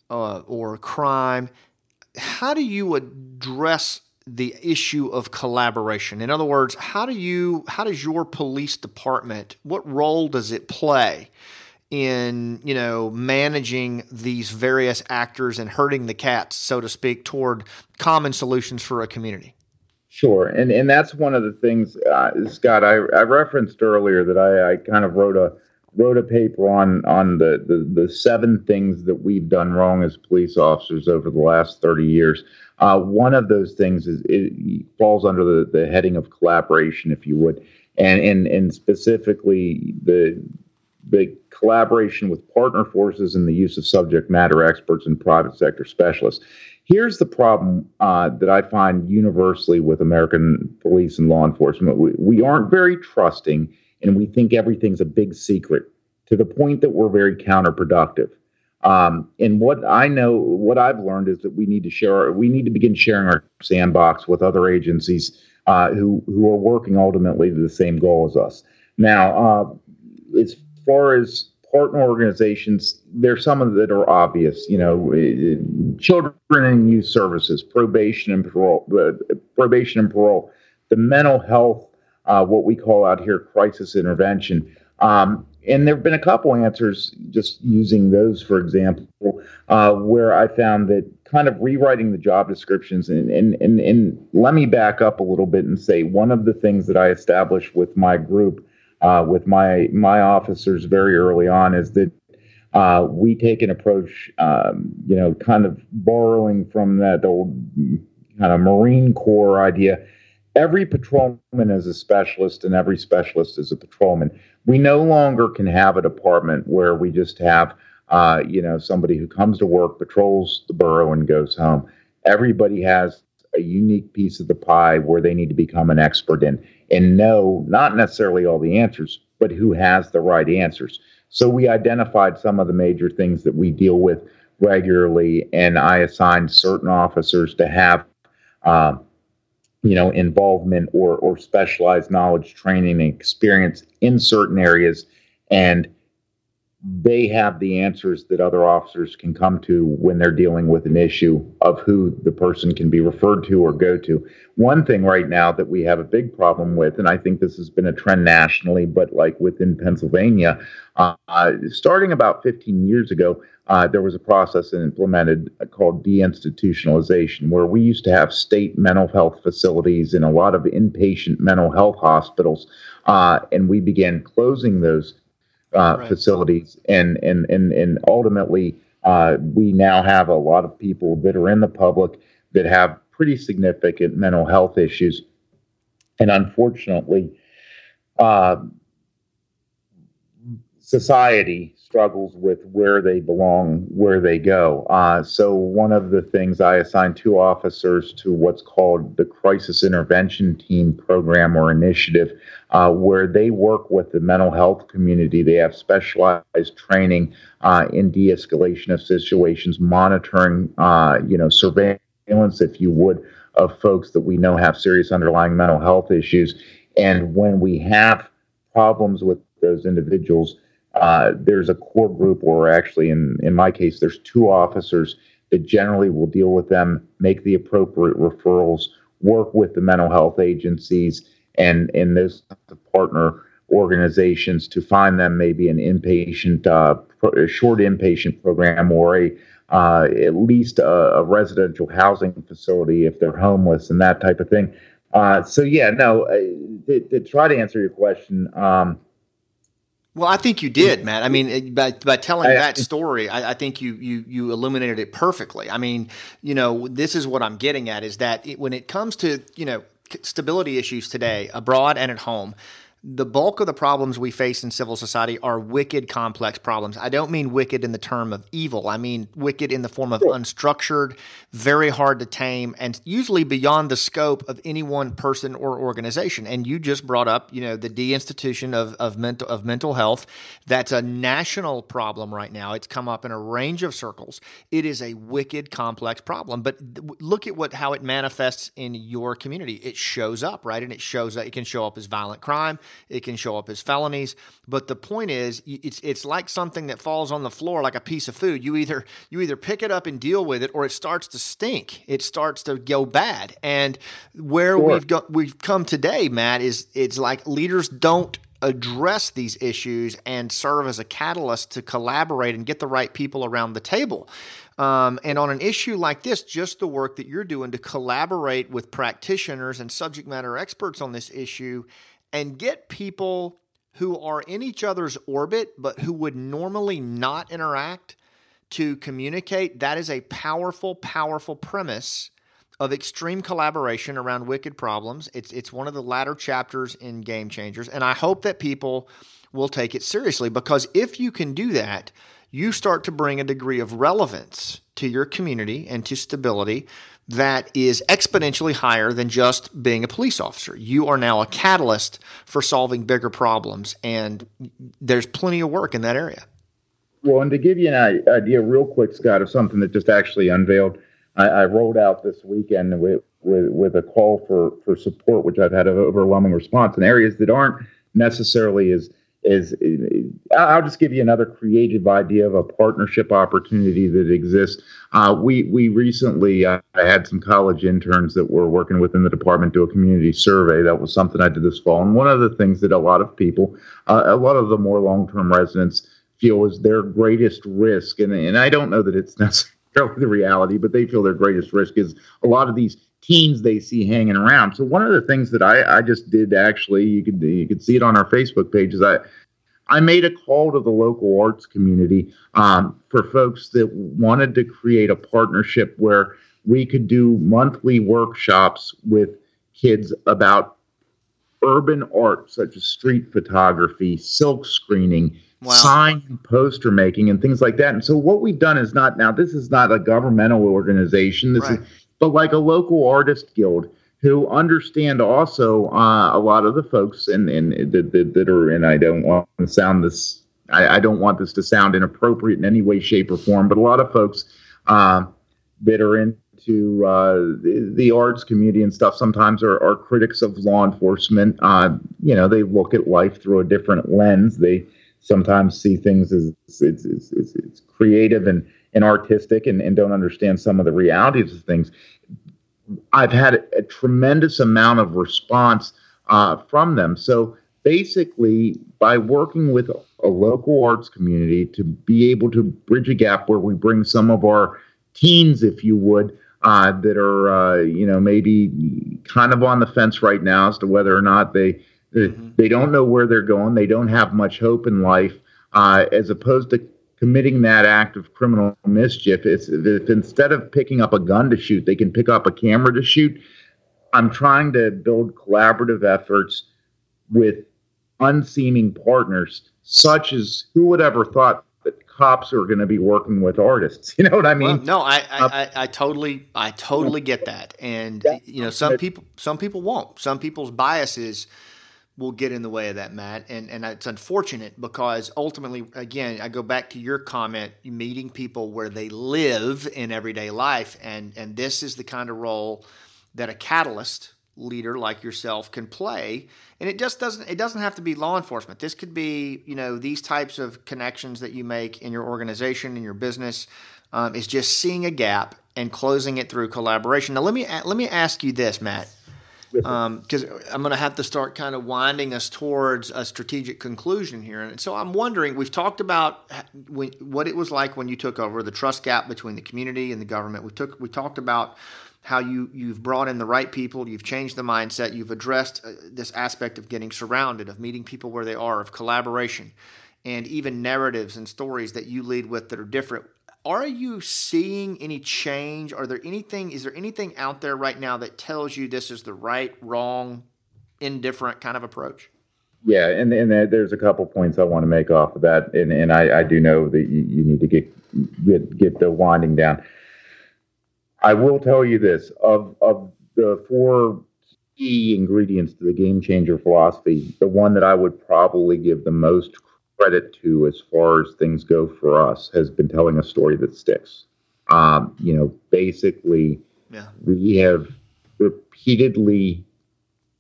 uh, or crime. How do you address the issue of collaboration. In other words, how do you how does your police department what role does it play in, you know, managing these various actors and herding the cats, so to speak, toward common solutions for a community? Sure, and and that's one of the things, uh, Scott. I, I referenced earlier that I, I kind of wrote a wrote a paper on on the, the, the seven things that we've done wrong as police officers over the last 30 years. Uh, one of those things is it falls under the, the heading of collaboration, if you would, and and and specifically the the collaboration with partner forces and the use of subject matter experts and private sector specialists. Here's the problem uh, that I find universally with American police and law enforcement. We, we aren't very trusting and we think everything's a big secret to the point that we're very counterproductive. Um, and what I know, what I've learned is that we need to share, we need to begin sharing our sandbox with other agencies uh, who who are working ultimately to the same goal as us. Now, uh, as far as partner organizations, there's some of that are obvious. You know, uh, children and youth services, probation and parole, uh, probation and parole, the mental health uh, what we call out here crisis intervention. Um, and there have been a couple answers just using those, for example, uh, where I found that kind of rewriting the job descriptions. And, and, and, and let me back up a little bit and say one of the things that I established with my group, uh, with my, my officers very early on, is that uh, we take an approach, um, you know, kind of borrowing from that old kind of Marine Corps idea every patrolman is a specialist and every specialist is a patrolman. We no longer can have a department where we just have, uh, you know, somebody who comes to work, patrols the borough, and goes home. Everybody has a unique piece of the pie where they need to become an expert in and know not necessarily all the answers, but who has the right answers. So we identified some of the major things that we deal with regularly, and I assigned certain officers to have. Uh, you know involvement or or specialized knowledge training and experience in certain areas. And they have the answers that other officers can come to when they're dealing with an issue of who the person can be referred to or go to. One thing right now that we have a big problem with, and I think this has been a trend nationally, but like within Pennsylvania, uh, starting about 15 years ago, uh, there was a process implemented called deinstitutionalization, where we used to have state mental health facilities and a lot of inpatient mental health hospitals, uh, and we began closing those uh, right. facilities, and and and and ultimately, uh, we now have a lot of people that are in the public that have pretty significant mental health issues, and unfortunately, uh, society struggles with where they belong, where they go. Uh, so, one of the things I assigned two officers to what's called the Crisis Intervention Team program or initiative, uh, where they work with the mental health community. They have specialized training uh, in de escalation of situations, monitoring, uh, you know, surveillance, if you would, of folks that we know have serious underlying mental health issues. And when we have problems with those individuals, uh, there's a core group, or actually, in in my case, there's two officers that generally will deal with them, make the appropriate referrals, work with the mental health agencies and and those partner organizations to find them maybe an inpatient, uh, pro- a short inpatient program or a uh, at least a, a, residential housing facility if they're homeless and that type of thing. Uh, so yeah, no. Uh, to, to, try to answer your question, um, well, I think you did, mm-hmm. Matt. I mean, by, by telling that story, I, I, think you, you you illuminated it perfectly. I mean, you know, this is what I'm getting at is that it, when it comes to you know stability issues today, abroad and at home, the bulk of the problems we face in civil society are wicked, complex problems. I don't mean wicked in the term of evil. I mean wicked in the form of unstructured, very hard to tame, and usually beyond the scope of any one person or organization. And you just brought up, you know, the deinstitution of, of mental of mental health. That's a national problem right now. It's come up in a range of circles. It is a wicked, complex problem. But look at what how it manifests in your community. It shows up, right? And it shows that It can show up as violent crime it can show up as felonies. But the point is, it's it's like something that falls on the floor like a piece of food. You either you either pick it up and deal with it, or it starts to stink. It starts to go bad. And where sure. we've got we've come today, Matt, is it's like leaders don't address these issues and serve as a catalyst to collaborate and get the right people around the table. Um, and on an issue like this, just the work that you're doing to collaborate with practitioners and subject matter experts on this issue and get people who are in each other's orbit but who would normally not interact to communicate, that is a powerful, powerful premise of extreme collaboration around wicked problems. It's it's one of the latter chapters in Game Changers, and I hope that people will take it seriously because if you can do that, you start to bring a degree of relevance to your community and to stability that is exponentially higher than just being a police officer. You are now a catalyst for solving bigger problems, and there's plenty of work in that area. Well, and to give you an idea, real quick, Scott, of something that just actually unveiled, I, I rolled out this weekend with, with, with a call for for support, which I've had an overwhelming response in areas that aren't necessarily as is I'll just give you another creative idea of a partnership opportunity that exists. Uh, we we recently uh, I had some college interns that were working within the department do a community survey. That was something I did this fall, and one of the things that a lot of people, uh, a lot of the more long term residents feel is their greatest risk, and and I don't know that it's (laughs) necessarily the reality, but they feel their greatest risk is a lot of these teens they see hanging around. So one of the things that I, I just did actually, you could you could see it on our Facebook page, is I I made a call to the local arts community um, for folks that wanted to create a partnership where we could do monthly workshops with kids about urban art such as street photography, silk screening, wow. sign and poster making, and things like that. And so what we've done is not now this is not a governmental organization. This right. is but like a local artist guild who understand also uh, a lot of the folks and and that, that, are and I don't want to sound this I, I, don't want this to sound inappropriate in any way, shape, or form, but a lot of folks uh, that are into uh, the, the, arts community and stuff sometimes are, are critics of law enforcement. Uh, you know, they look at life through a different lens. They sometimes see things as it's, it's, it's, it's creative and and artistic and, and don't understand some of the realities of things. I've had a, tremendous amount of response uh, from them. So basically, by working with a, a local arts community to be able to bridge a gap where we bring some of our teens, if you would, uh, that are uh, you know maybe kind of on the fence right now as to whether or not they mm-hmm. they don't know where they're going, they don't have much hope in life, uh, as opposed to committing that act of criminal mischief is if instead of picking up a gun to shoot, they can pick up a camera to shoot. I'm trying to build collaborative efforts with unseeming partners, such as who would ever thought that cops are going to be working with artists? (laughs) You know what I mean? Well, no, I, I, uh, I, I, totally, I totally get that, and you know, some people, some people won't. Some people's biases will get in the way of that, Matt. And and it's unfortunate because ultimately, again, I go back to your comment, meeting people where they live in everyday life, and and this is the kind of role that a catalyst leader like yourself can play. And it just doesn't it doesn't have to be law enforcement. This could be you know these types of connections that you make in your organization in your business. Um, is just seeing a gap and closing it through collaboration. Now let me let me ask you this, Matt because um, I'm going to have to start kind of winding us towards a strategic conclusion here. And so I'm wondering, we've talked about when, what it was like when you took over, the trust gap between the community and the government. We took we talked about how you you've brought in the right people, you've changed the mindset, you've addressed uh, this aspect of getting surrounded, of meeting people where they are, of collaboration, and even narratives and stories that you lead with that are different are you seeing any change? Are there anything, is there anything out there right now that tells you this is the right, wrong, indifferent kind of approach? Yeah, and, and there's a couple points I want to make off of that, and, and I, I do know that you, you need to get, get get the winding down. I will tell you this: of of the four key ingredients to the game changer philosophy, the one that I would probably give the most credit to as far as things go for us has been telling a story that sticks. Um, you know, basically, yeah. we have repeatedly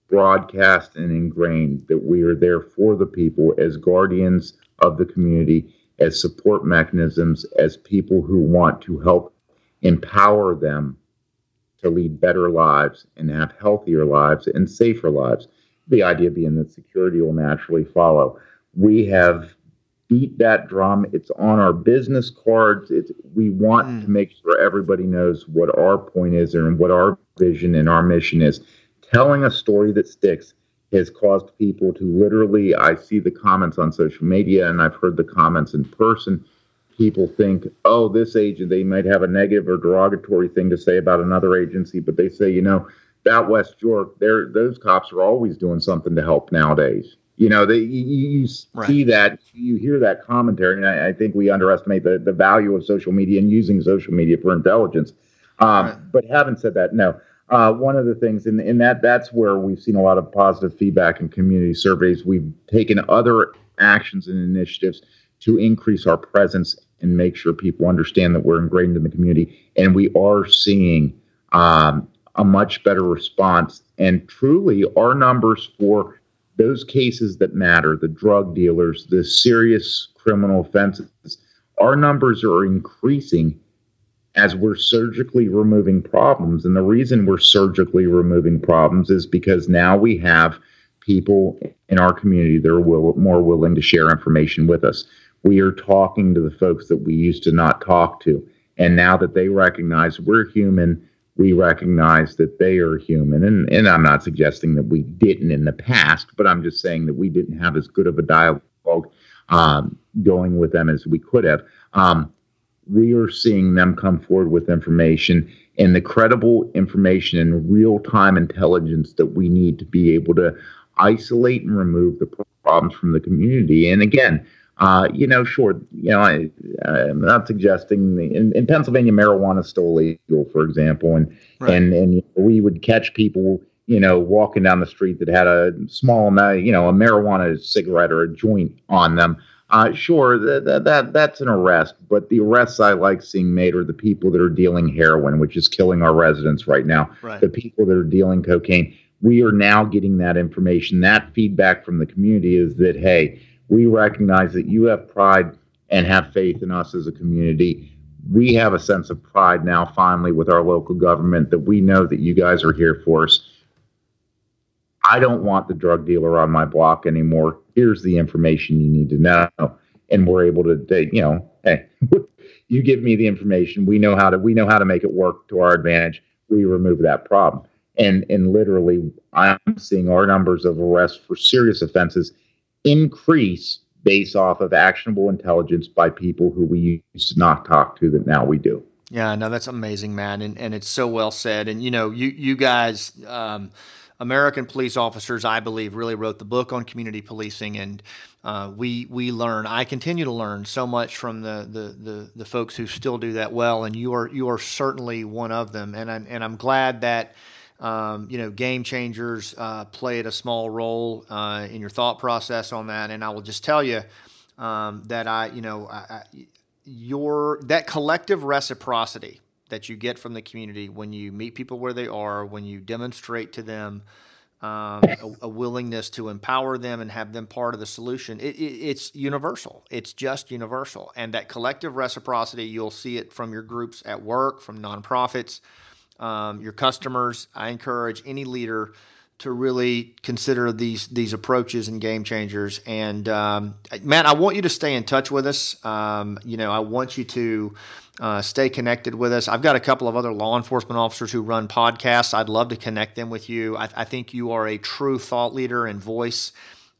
broadcast and ingrained that we are there for the people as guardians of the community, as support mechanisms, as people who want to help empower them to lead better lives and have healthier lives and safer lives. The idea being that security will naturally follow we have beat that drum. It's on our business cards. It's we want mm. to make sure everybody knows what our point is and what our vision and our mission is. Telling a story that sticks has caused people to literally I see the comments on social media and I've heard the comments in person. People think, oh, this agent, they might have a negative or derogatory thing to say about another agency, but they say, you know, that West York, those cops are always doing something to help nowadays. You know, they, you, you right. see that, you hear that commentary, and I, I, think we underestimate the, the value of social media and using social media for intelligence. Um, right. But having said that, no. Uh, one of the things, and, and that that's where we've seen a lot of positive feedback in community surveys. We've taken other actions and initiatives to increase our presence and make sure people understand that we're ingrained in the community, and we are seeing um, a much better response. And truly, our numbers for those cases that matter, the drug dealers, the serious criminal offenses, our numbers are increasing as we're surgically removing problems. And the reason we're surgically removing problems is because now we have people in our community that are will, more willing to share information with us. We are talking to the folks that we used to not talk to. And now that they recognize we're human, we recognize that they are human. And, and I'm not suggesting that we didn't in the past, but I'm just saying that we didn't have as good of a dialogue um, going with them as we could have. Um, we are seeing them come forward with information and the credible information and real time intelligence that we need to be able to isolate and remove the problems from the community. And again, uh, you know, sure, you know, I, am not suggesting the, in, in, Pennsylvania marijuana is still legal, for example, and right. and and we would catch people, you know, walking down the street that had a small amount, you know, a marijuana cigarette or a joint on them. Uh, sure, that, that, that that's an arrest, but the arrests I like seeing made are the people that are dealing heroin, which is killing our residents right now. Right. The people that are dealing cocaine. We are now getting that information. That feedback from the community is that hey we recognize that you have pride and have faith in us as a community. We have a sense of pride now, finally, with our local government that we know that you guys are here for us. I don't want the drug dealer on my block anymore. Here's the information you need to know. And we're able to, you know, hey, (laughs) you give me the information. We know how to, we know how to make it work to our advantage. We remove that problem. And, and literally, I'm seeing our numbers of arrests for serious offenses increase based off of actionable intelligence by people who we used to not talk to that now we do. Yeah, no, that's amazing, man, and and it's so well said. And you know, you you guys, um, American police officers, I believe, really wrote the book on community policing, and uh, we we learn. I continue to learn so much from the, the the the folks who still do that well, and you are you are certainly one of them. And I, and I'm glad that um, you know, game changers uh, played a small role uh, in your thought process on that. And I will just tell you um, that I, you know, I, your that collective reciprocity that you get from the community when you meet people where they are, when you demonstrate to them um, a, a, willingness to empower them and have them part of the solution, it, it, it's universal. It's just universal. And that collective reciprocity, you'll see it from your groups at work, from nonprofits um, your customers. I encourage any leader to really consider these these approaches and game changers. And um, Matt, I want you to stay in touch with us. Um, you know, I want you to uh, stay connected with us. I've got a couple of other law enforcement officers who run podcasts. I'd love to connect them with you. I, I think you are a true thought leader and voice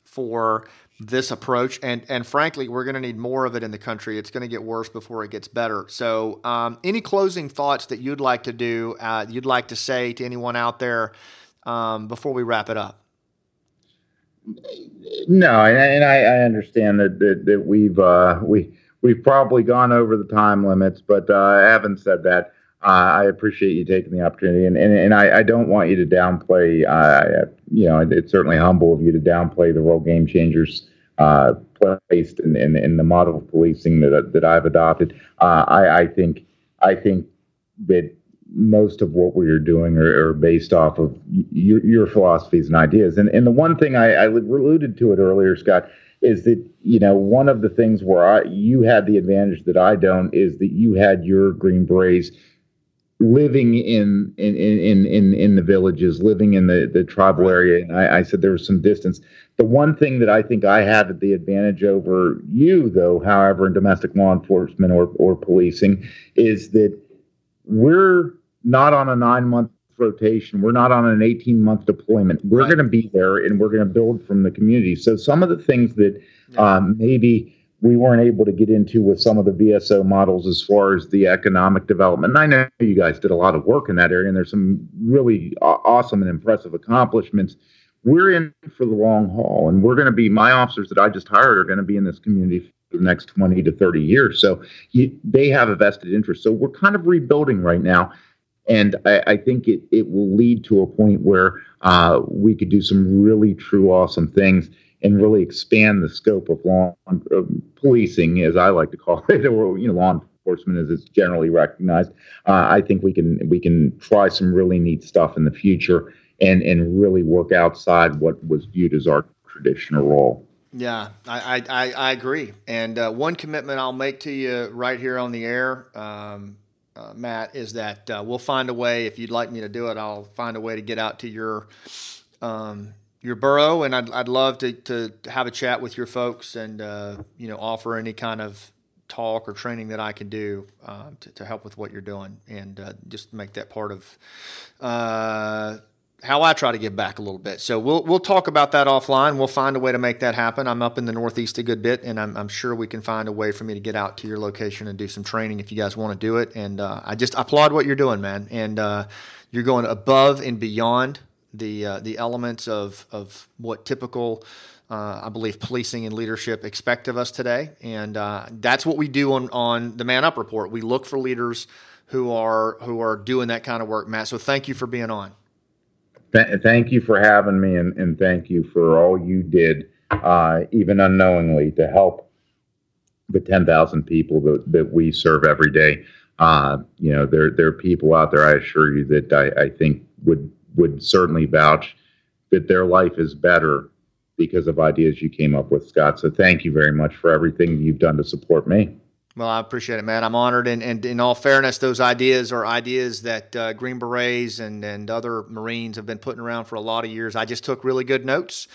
for this approach and and frankly we're going to need more of it in the country. It's going to get worse before it gets better. So um, any closing thoughts that you'd like to do uh, you'd like to say to anyone out there um, before we wrap it up? No and, and I, I, understand that that, that we've uh, we we've probably gone over the time limits but uh, having said that uh, I appreciate you taking the opportunity, and and, and I, I don't want you to downplay. Uh, you know, it's certainly humble of you to downplay the role game changers uh, placed in, in, in the model of policing that that I've adopted. Uh, I, I think I think that most of what we are doing are, are based off of your, your, philosophies and ideas. And and the one thing I, I alluded to it earlier, Scott, is that you know one of the things where I you had the advantage that I don't is that you had your Green Berets living in in in in in the villages, living in the the tribal area. And I, I said there was some distance. The one thing that I think I have the advantage over you, though, however, in domestic law enforcement or or policing, is that we're not on a nine month rotation. We're not on an 18 month deployment. We're right. going to be there and we're going to build from the community. So some of the things that yeah. um, maybe we weren't able to get into with some of the VSO models as far as the economic development. And I know you guys did a lot of work in that area, and there's some really awesome and impressive accomplishments. We're in for the long haul, and we're going to be my officers that I just hired are going to be in this community for the next 20 to 30 years. So you, they have a vested interest. So we're kind of rebuilding right now. And I, I think it, it will lead to a point where uh, we could do some really true awesome things and really expand the scope of law uh, policing, as I like to call (laughs) it, or you know, law enforcement as it's generally recognized. Uh, I think we can we can try some really neat stuff in the future and and really work outside what was viewed as our traditional role. Yeah, I I, I agree. And uh, one commitment I'll make to you right here on the air. Um, uh, Matt, is that uh, we'll find a way. If you'd like me to do it, I'll find a way to get out to your um, your borough, and I'd, I'd love to, to have a chat with your folks and uh, you know offer any kind of talk or training that I can do uh, to, to, help with what you're doing, and uh, just make that part of uh, how I try to give back a little bit. So we'll we'll talk about that offline. We'll find a way to make that happen. I'm up in the Northeast a good bit, and I'm, I'm sure we can find a way for me to get out to your location and do some training if you guys want to do it. And uh, I just applaud what you're doing, man, and uh, you're going above and beyond the uh, the elements of of what typical. Uh, I believe policing and leadership expect of us today, and uh, that's what we do on on the MannUp Report. We look for leaders who are who are doing that kind of work, Matt. So thank you for being on. Th- thank you for having me, and, and thank you for all you did, uh, even unknowingly, to help the ten thousand people that, that we serve every day. Uh, you know, there there are people out there. I assure you that I, I think would would certainly vouch that their life is better because of ideas you came up with, Scott. So thank you very much for everything you've done to support me. Well, I appreciate it, man. I'm honored. And, and in all fairness, those ideas are ideas that uh, Green Berets and, and other Marines have been putting around for a lot of years. I just took really good notes.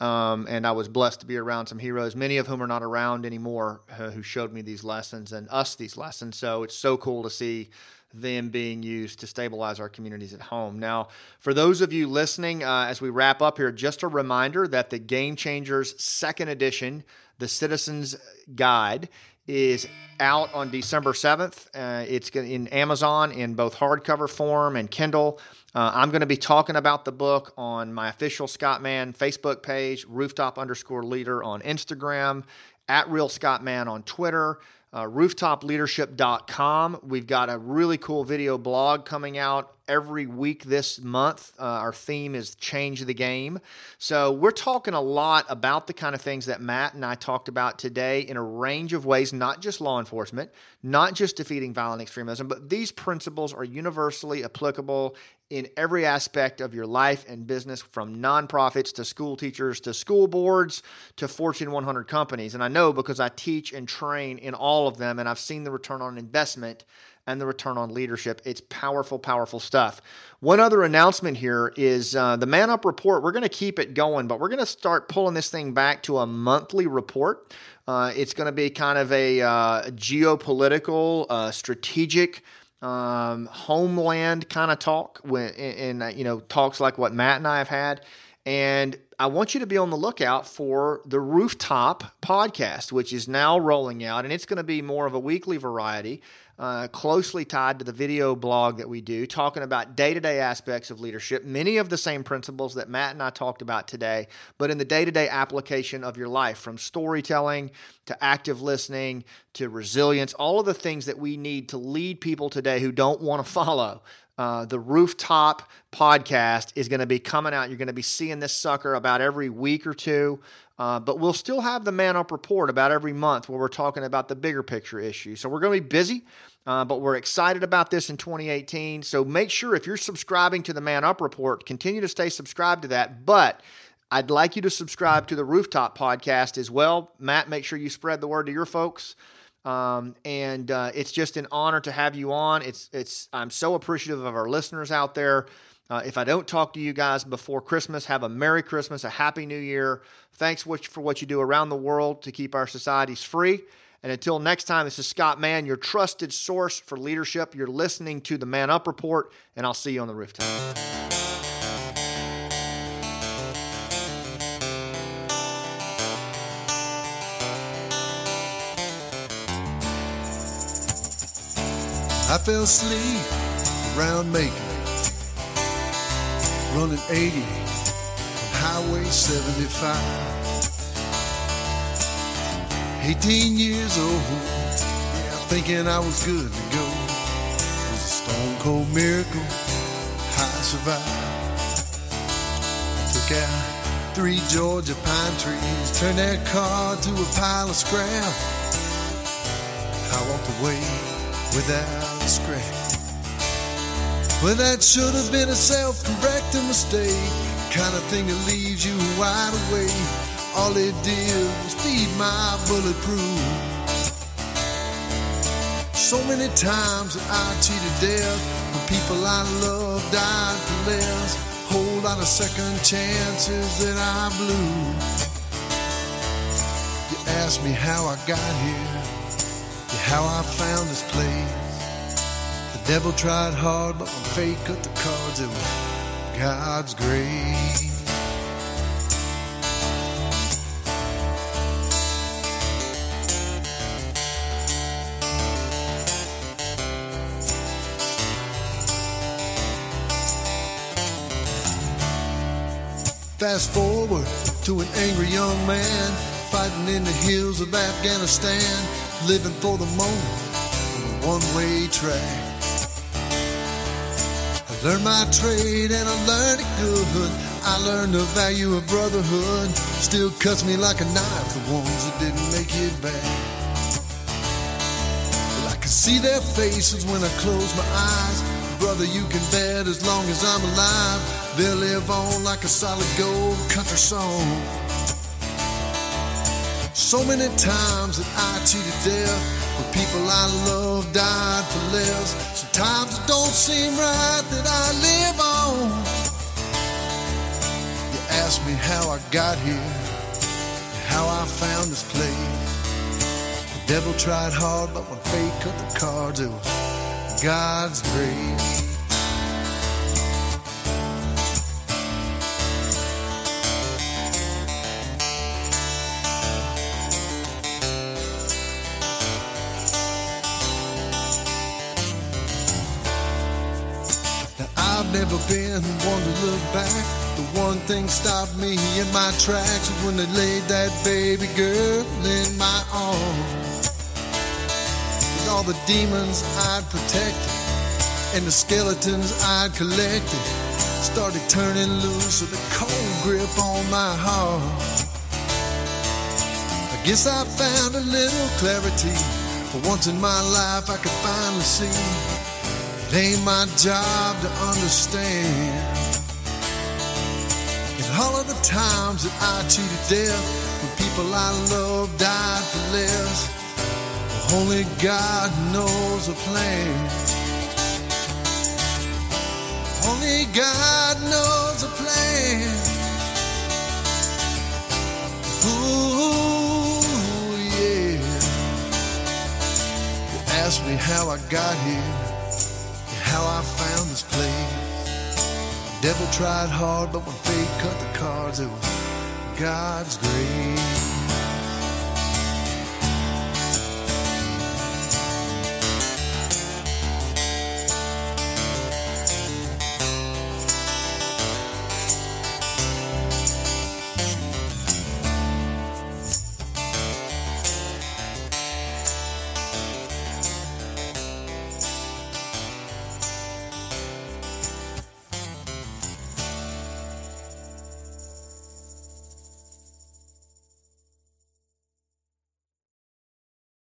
Um, and I was blessed to be around some heroes, many of whom are not around anymore, uh, who showed me these lessons and us these lessons. So it's so cool to see them being used to stabilize our communities at home. Now, for those of you listening, uh, as we wrap up here, just a reminder that the Game Changers second edition, the Citizens Guide, is out on December 7th. Uh, it's in Amazon in both hardcover form and Kindle. Uh, I'm going to be talking about the book on my official Scott Mann Facebook page, rooftop underscore leader on Instagram, at Real Scott Mann on Twitter uh, rooftopleadership.com. We've got a really cool video blog coming out every week this month. Uh, our theme is Change the Game. So, we're talking a lot about the kind of things that Matt and I talked about today in a range of ways, not just law enforcement, not just defeating violent extremism, but these principles are universally applicable in every aspect of your life and business from nonprofits to school teachers to school boards to Fortune 100 companies. And I know because I teach and train in all of them and I've seen the return on investment and the return on leadership. It's powerful, powerful stuff. One other announcement here is uh, the MannUp report. We're going to keep it going, but we're going to start pulling this thing back to a monthly report. Uh, it's going to be kind of a uh, geopolitical, uh, strategic um, homeland kind of talk when uh, you know talks like what Matt and I have had. And I want you to be on the lookout for the Rooftop podcast, which is now rolling out, and it's going to be more of a weekly variety uh, closely tied to the video blog that we do, talking about day to day aspects of leadership, many of the same principles that Matt and I talked about today, but in the day to day application of your life, from storytelling to active listening to resilience, all of the things that we need to lead people today who don't want to (laughs) follow. Uh, the rooftop podcast is going to be coming out. You're going to be seeing this sucker about every week or two. Uh, but we'll still have the MannUp report about every month where we're talking about the bigger picture issue. So we're going to be busy, uh, but we're excited about this in 2018. So make sure if you're subscribing to the MannUp report, continue to stay subscribed to that. But I'd like you to subscribe to the Rooftop podcast as well. Matt, make sure you spread the word to your folks. Um, and uh, it's just an honor to have you on. It's it's I'm so appreciative of our listeners out there. Uh, if I don't talk to you guys before Christmas, have a Merry Christmas, a Happy New Year. Thanks for what you do around the world to keep our societies free. And until next time, this is Scott Mann, your trusted source for leadership. You're listening to the MannUp Report, and I'll see you on the rooftop. I fell asleep around Macon, running 80 on Highway 75. 18 years old, yeah, thinking I was good to go. It was a stone cold miracle, I survived. Took out three Georgia pine trees, turned that car to a pile of scrap. I walked away without Well, that should have been a self-correcting mistake, kind of thing that leaves you wide awake. All it did was feed my bulletproof. So many times that I cheated death when people I love died for less. Whole lot of second chances that I blew. You ask me how I got here, how I found this place. Devil tried hard, but when fate cut the cards, it was God's grace. Fast forward to an angry young man fighting in the hills of Afghanistan, living for the moment on a one-way track. Learned my trade and I learned it good. I learned the value of brotherhood. Still cuts me like a knife, the ones that didn't make it back. Well, I can see their faces when I close my eyes. Brother, you can bet as long as I'm alive, they'll live on like a solid gold country song. So many times that I cheated death, when people I love died for less. Sometimes it don't seem right that I live on. You ask me how I got here, how I found this place. The devil tried hard, but when fate cut the cards, it was God's grace. Never been one to look back. The one thing stopped me in my tracks was when they laid that baby girl in my arms. With all the demons I'd protected and the skeletons I'd collected started turning loose with a cold grip on my heart. I guess I found a little clarity. For once in my life, I could finally see it ain't my job to understand. And all of the times that I cheated death, when people I love died for less, only God knows a plan. Only God knows a plan. Ooh, yeah. You ask me how I got here, how I found this place. Devil tried hard, but when fate cut the cards, it was God's grace.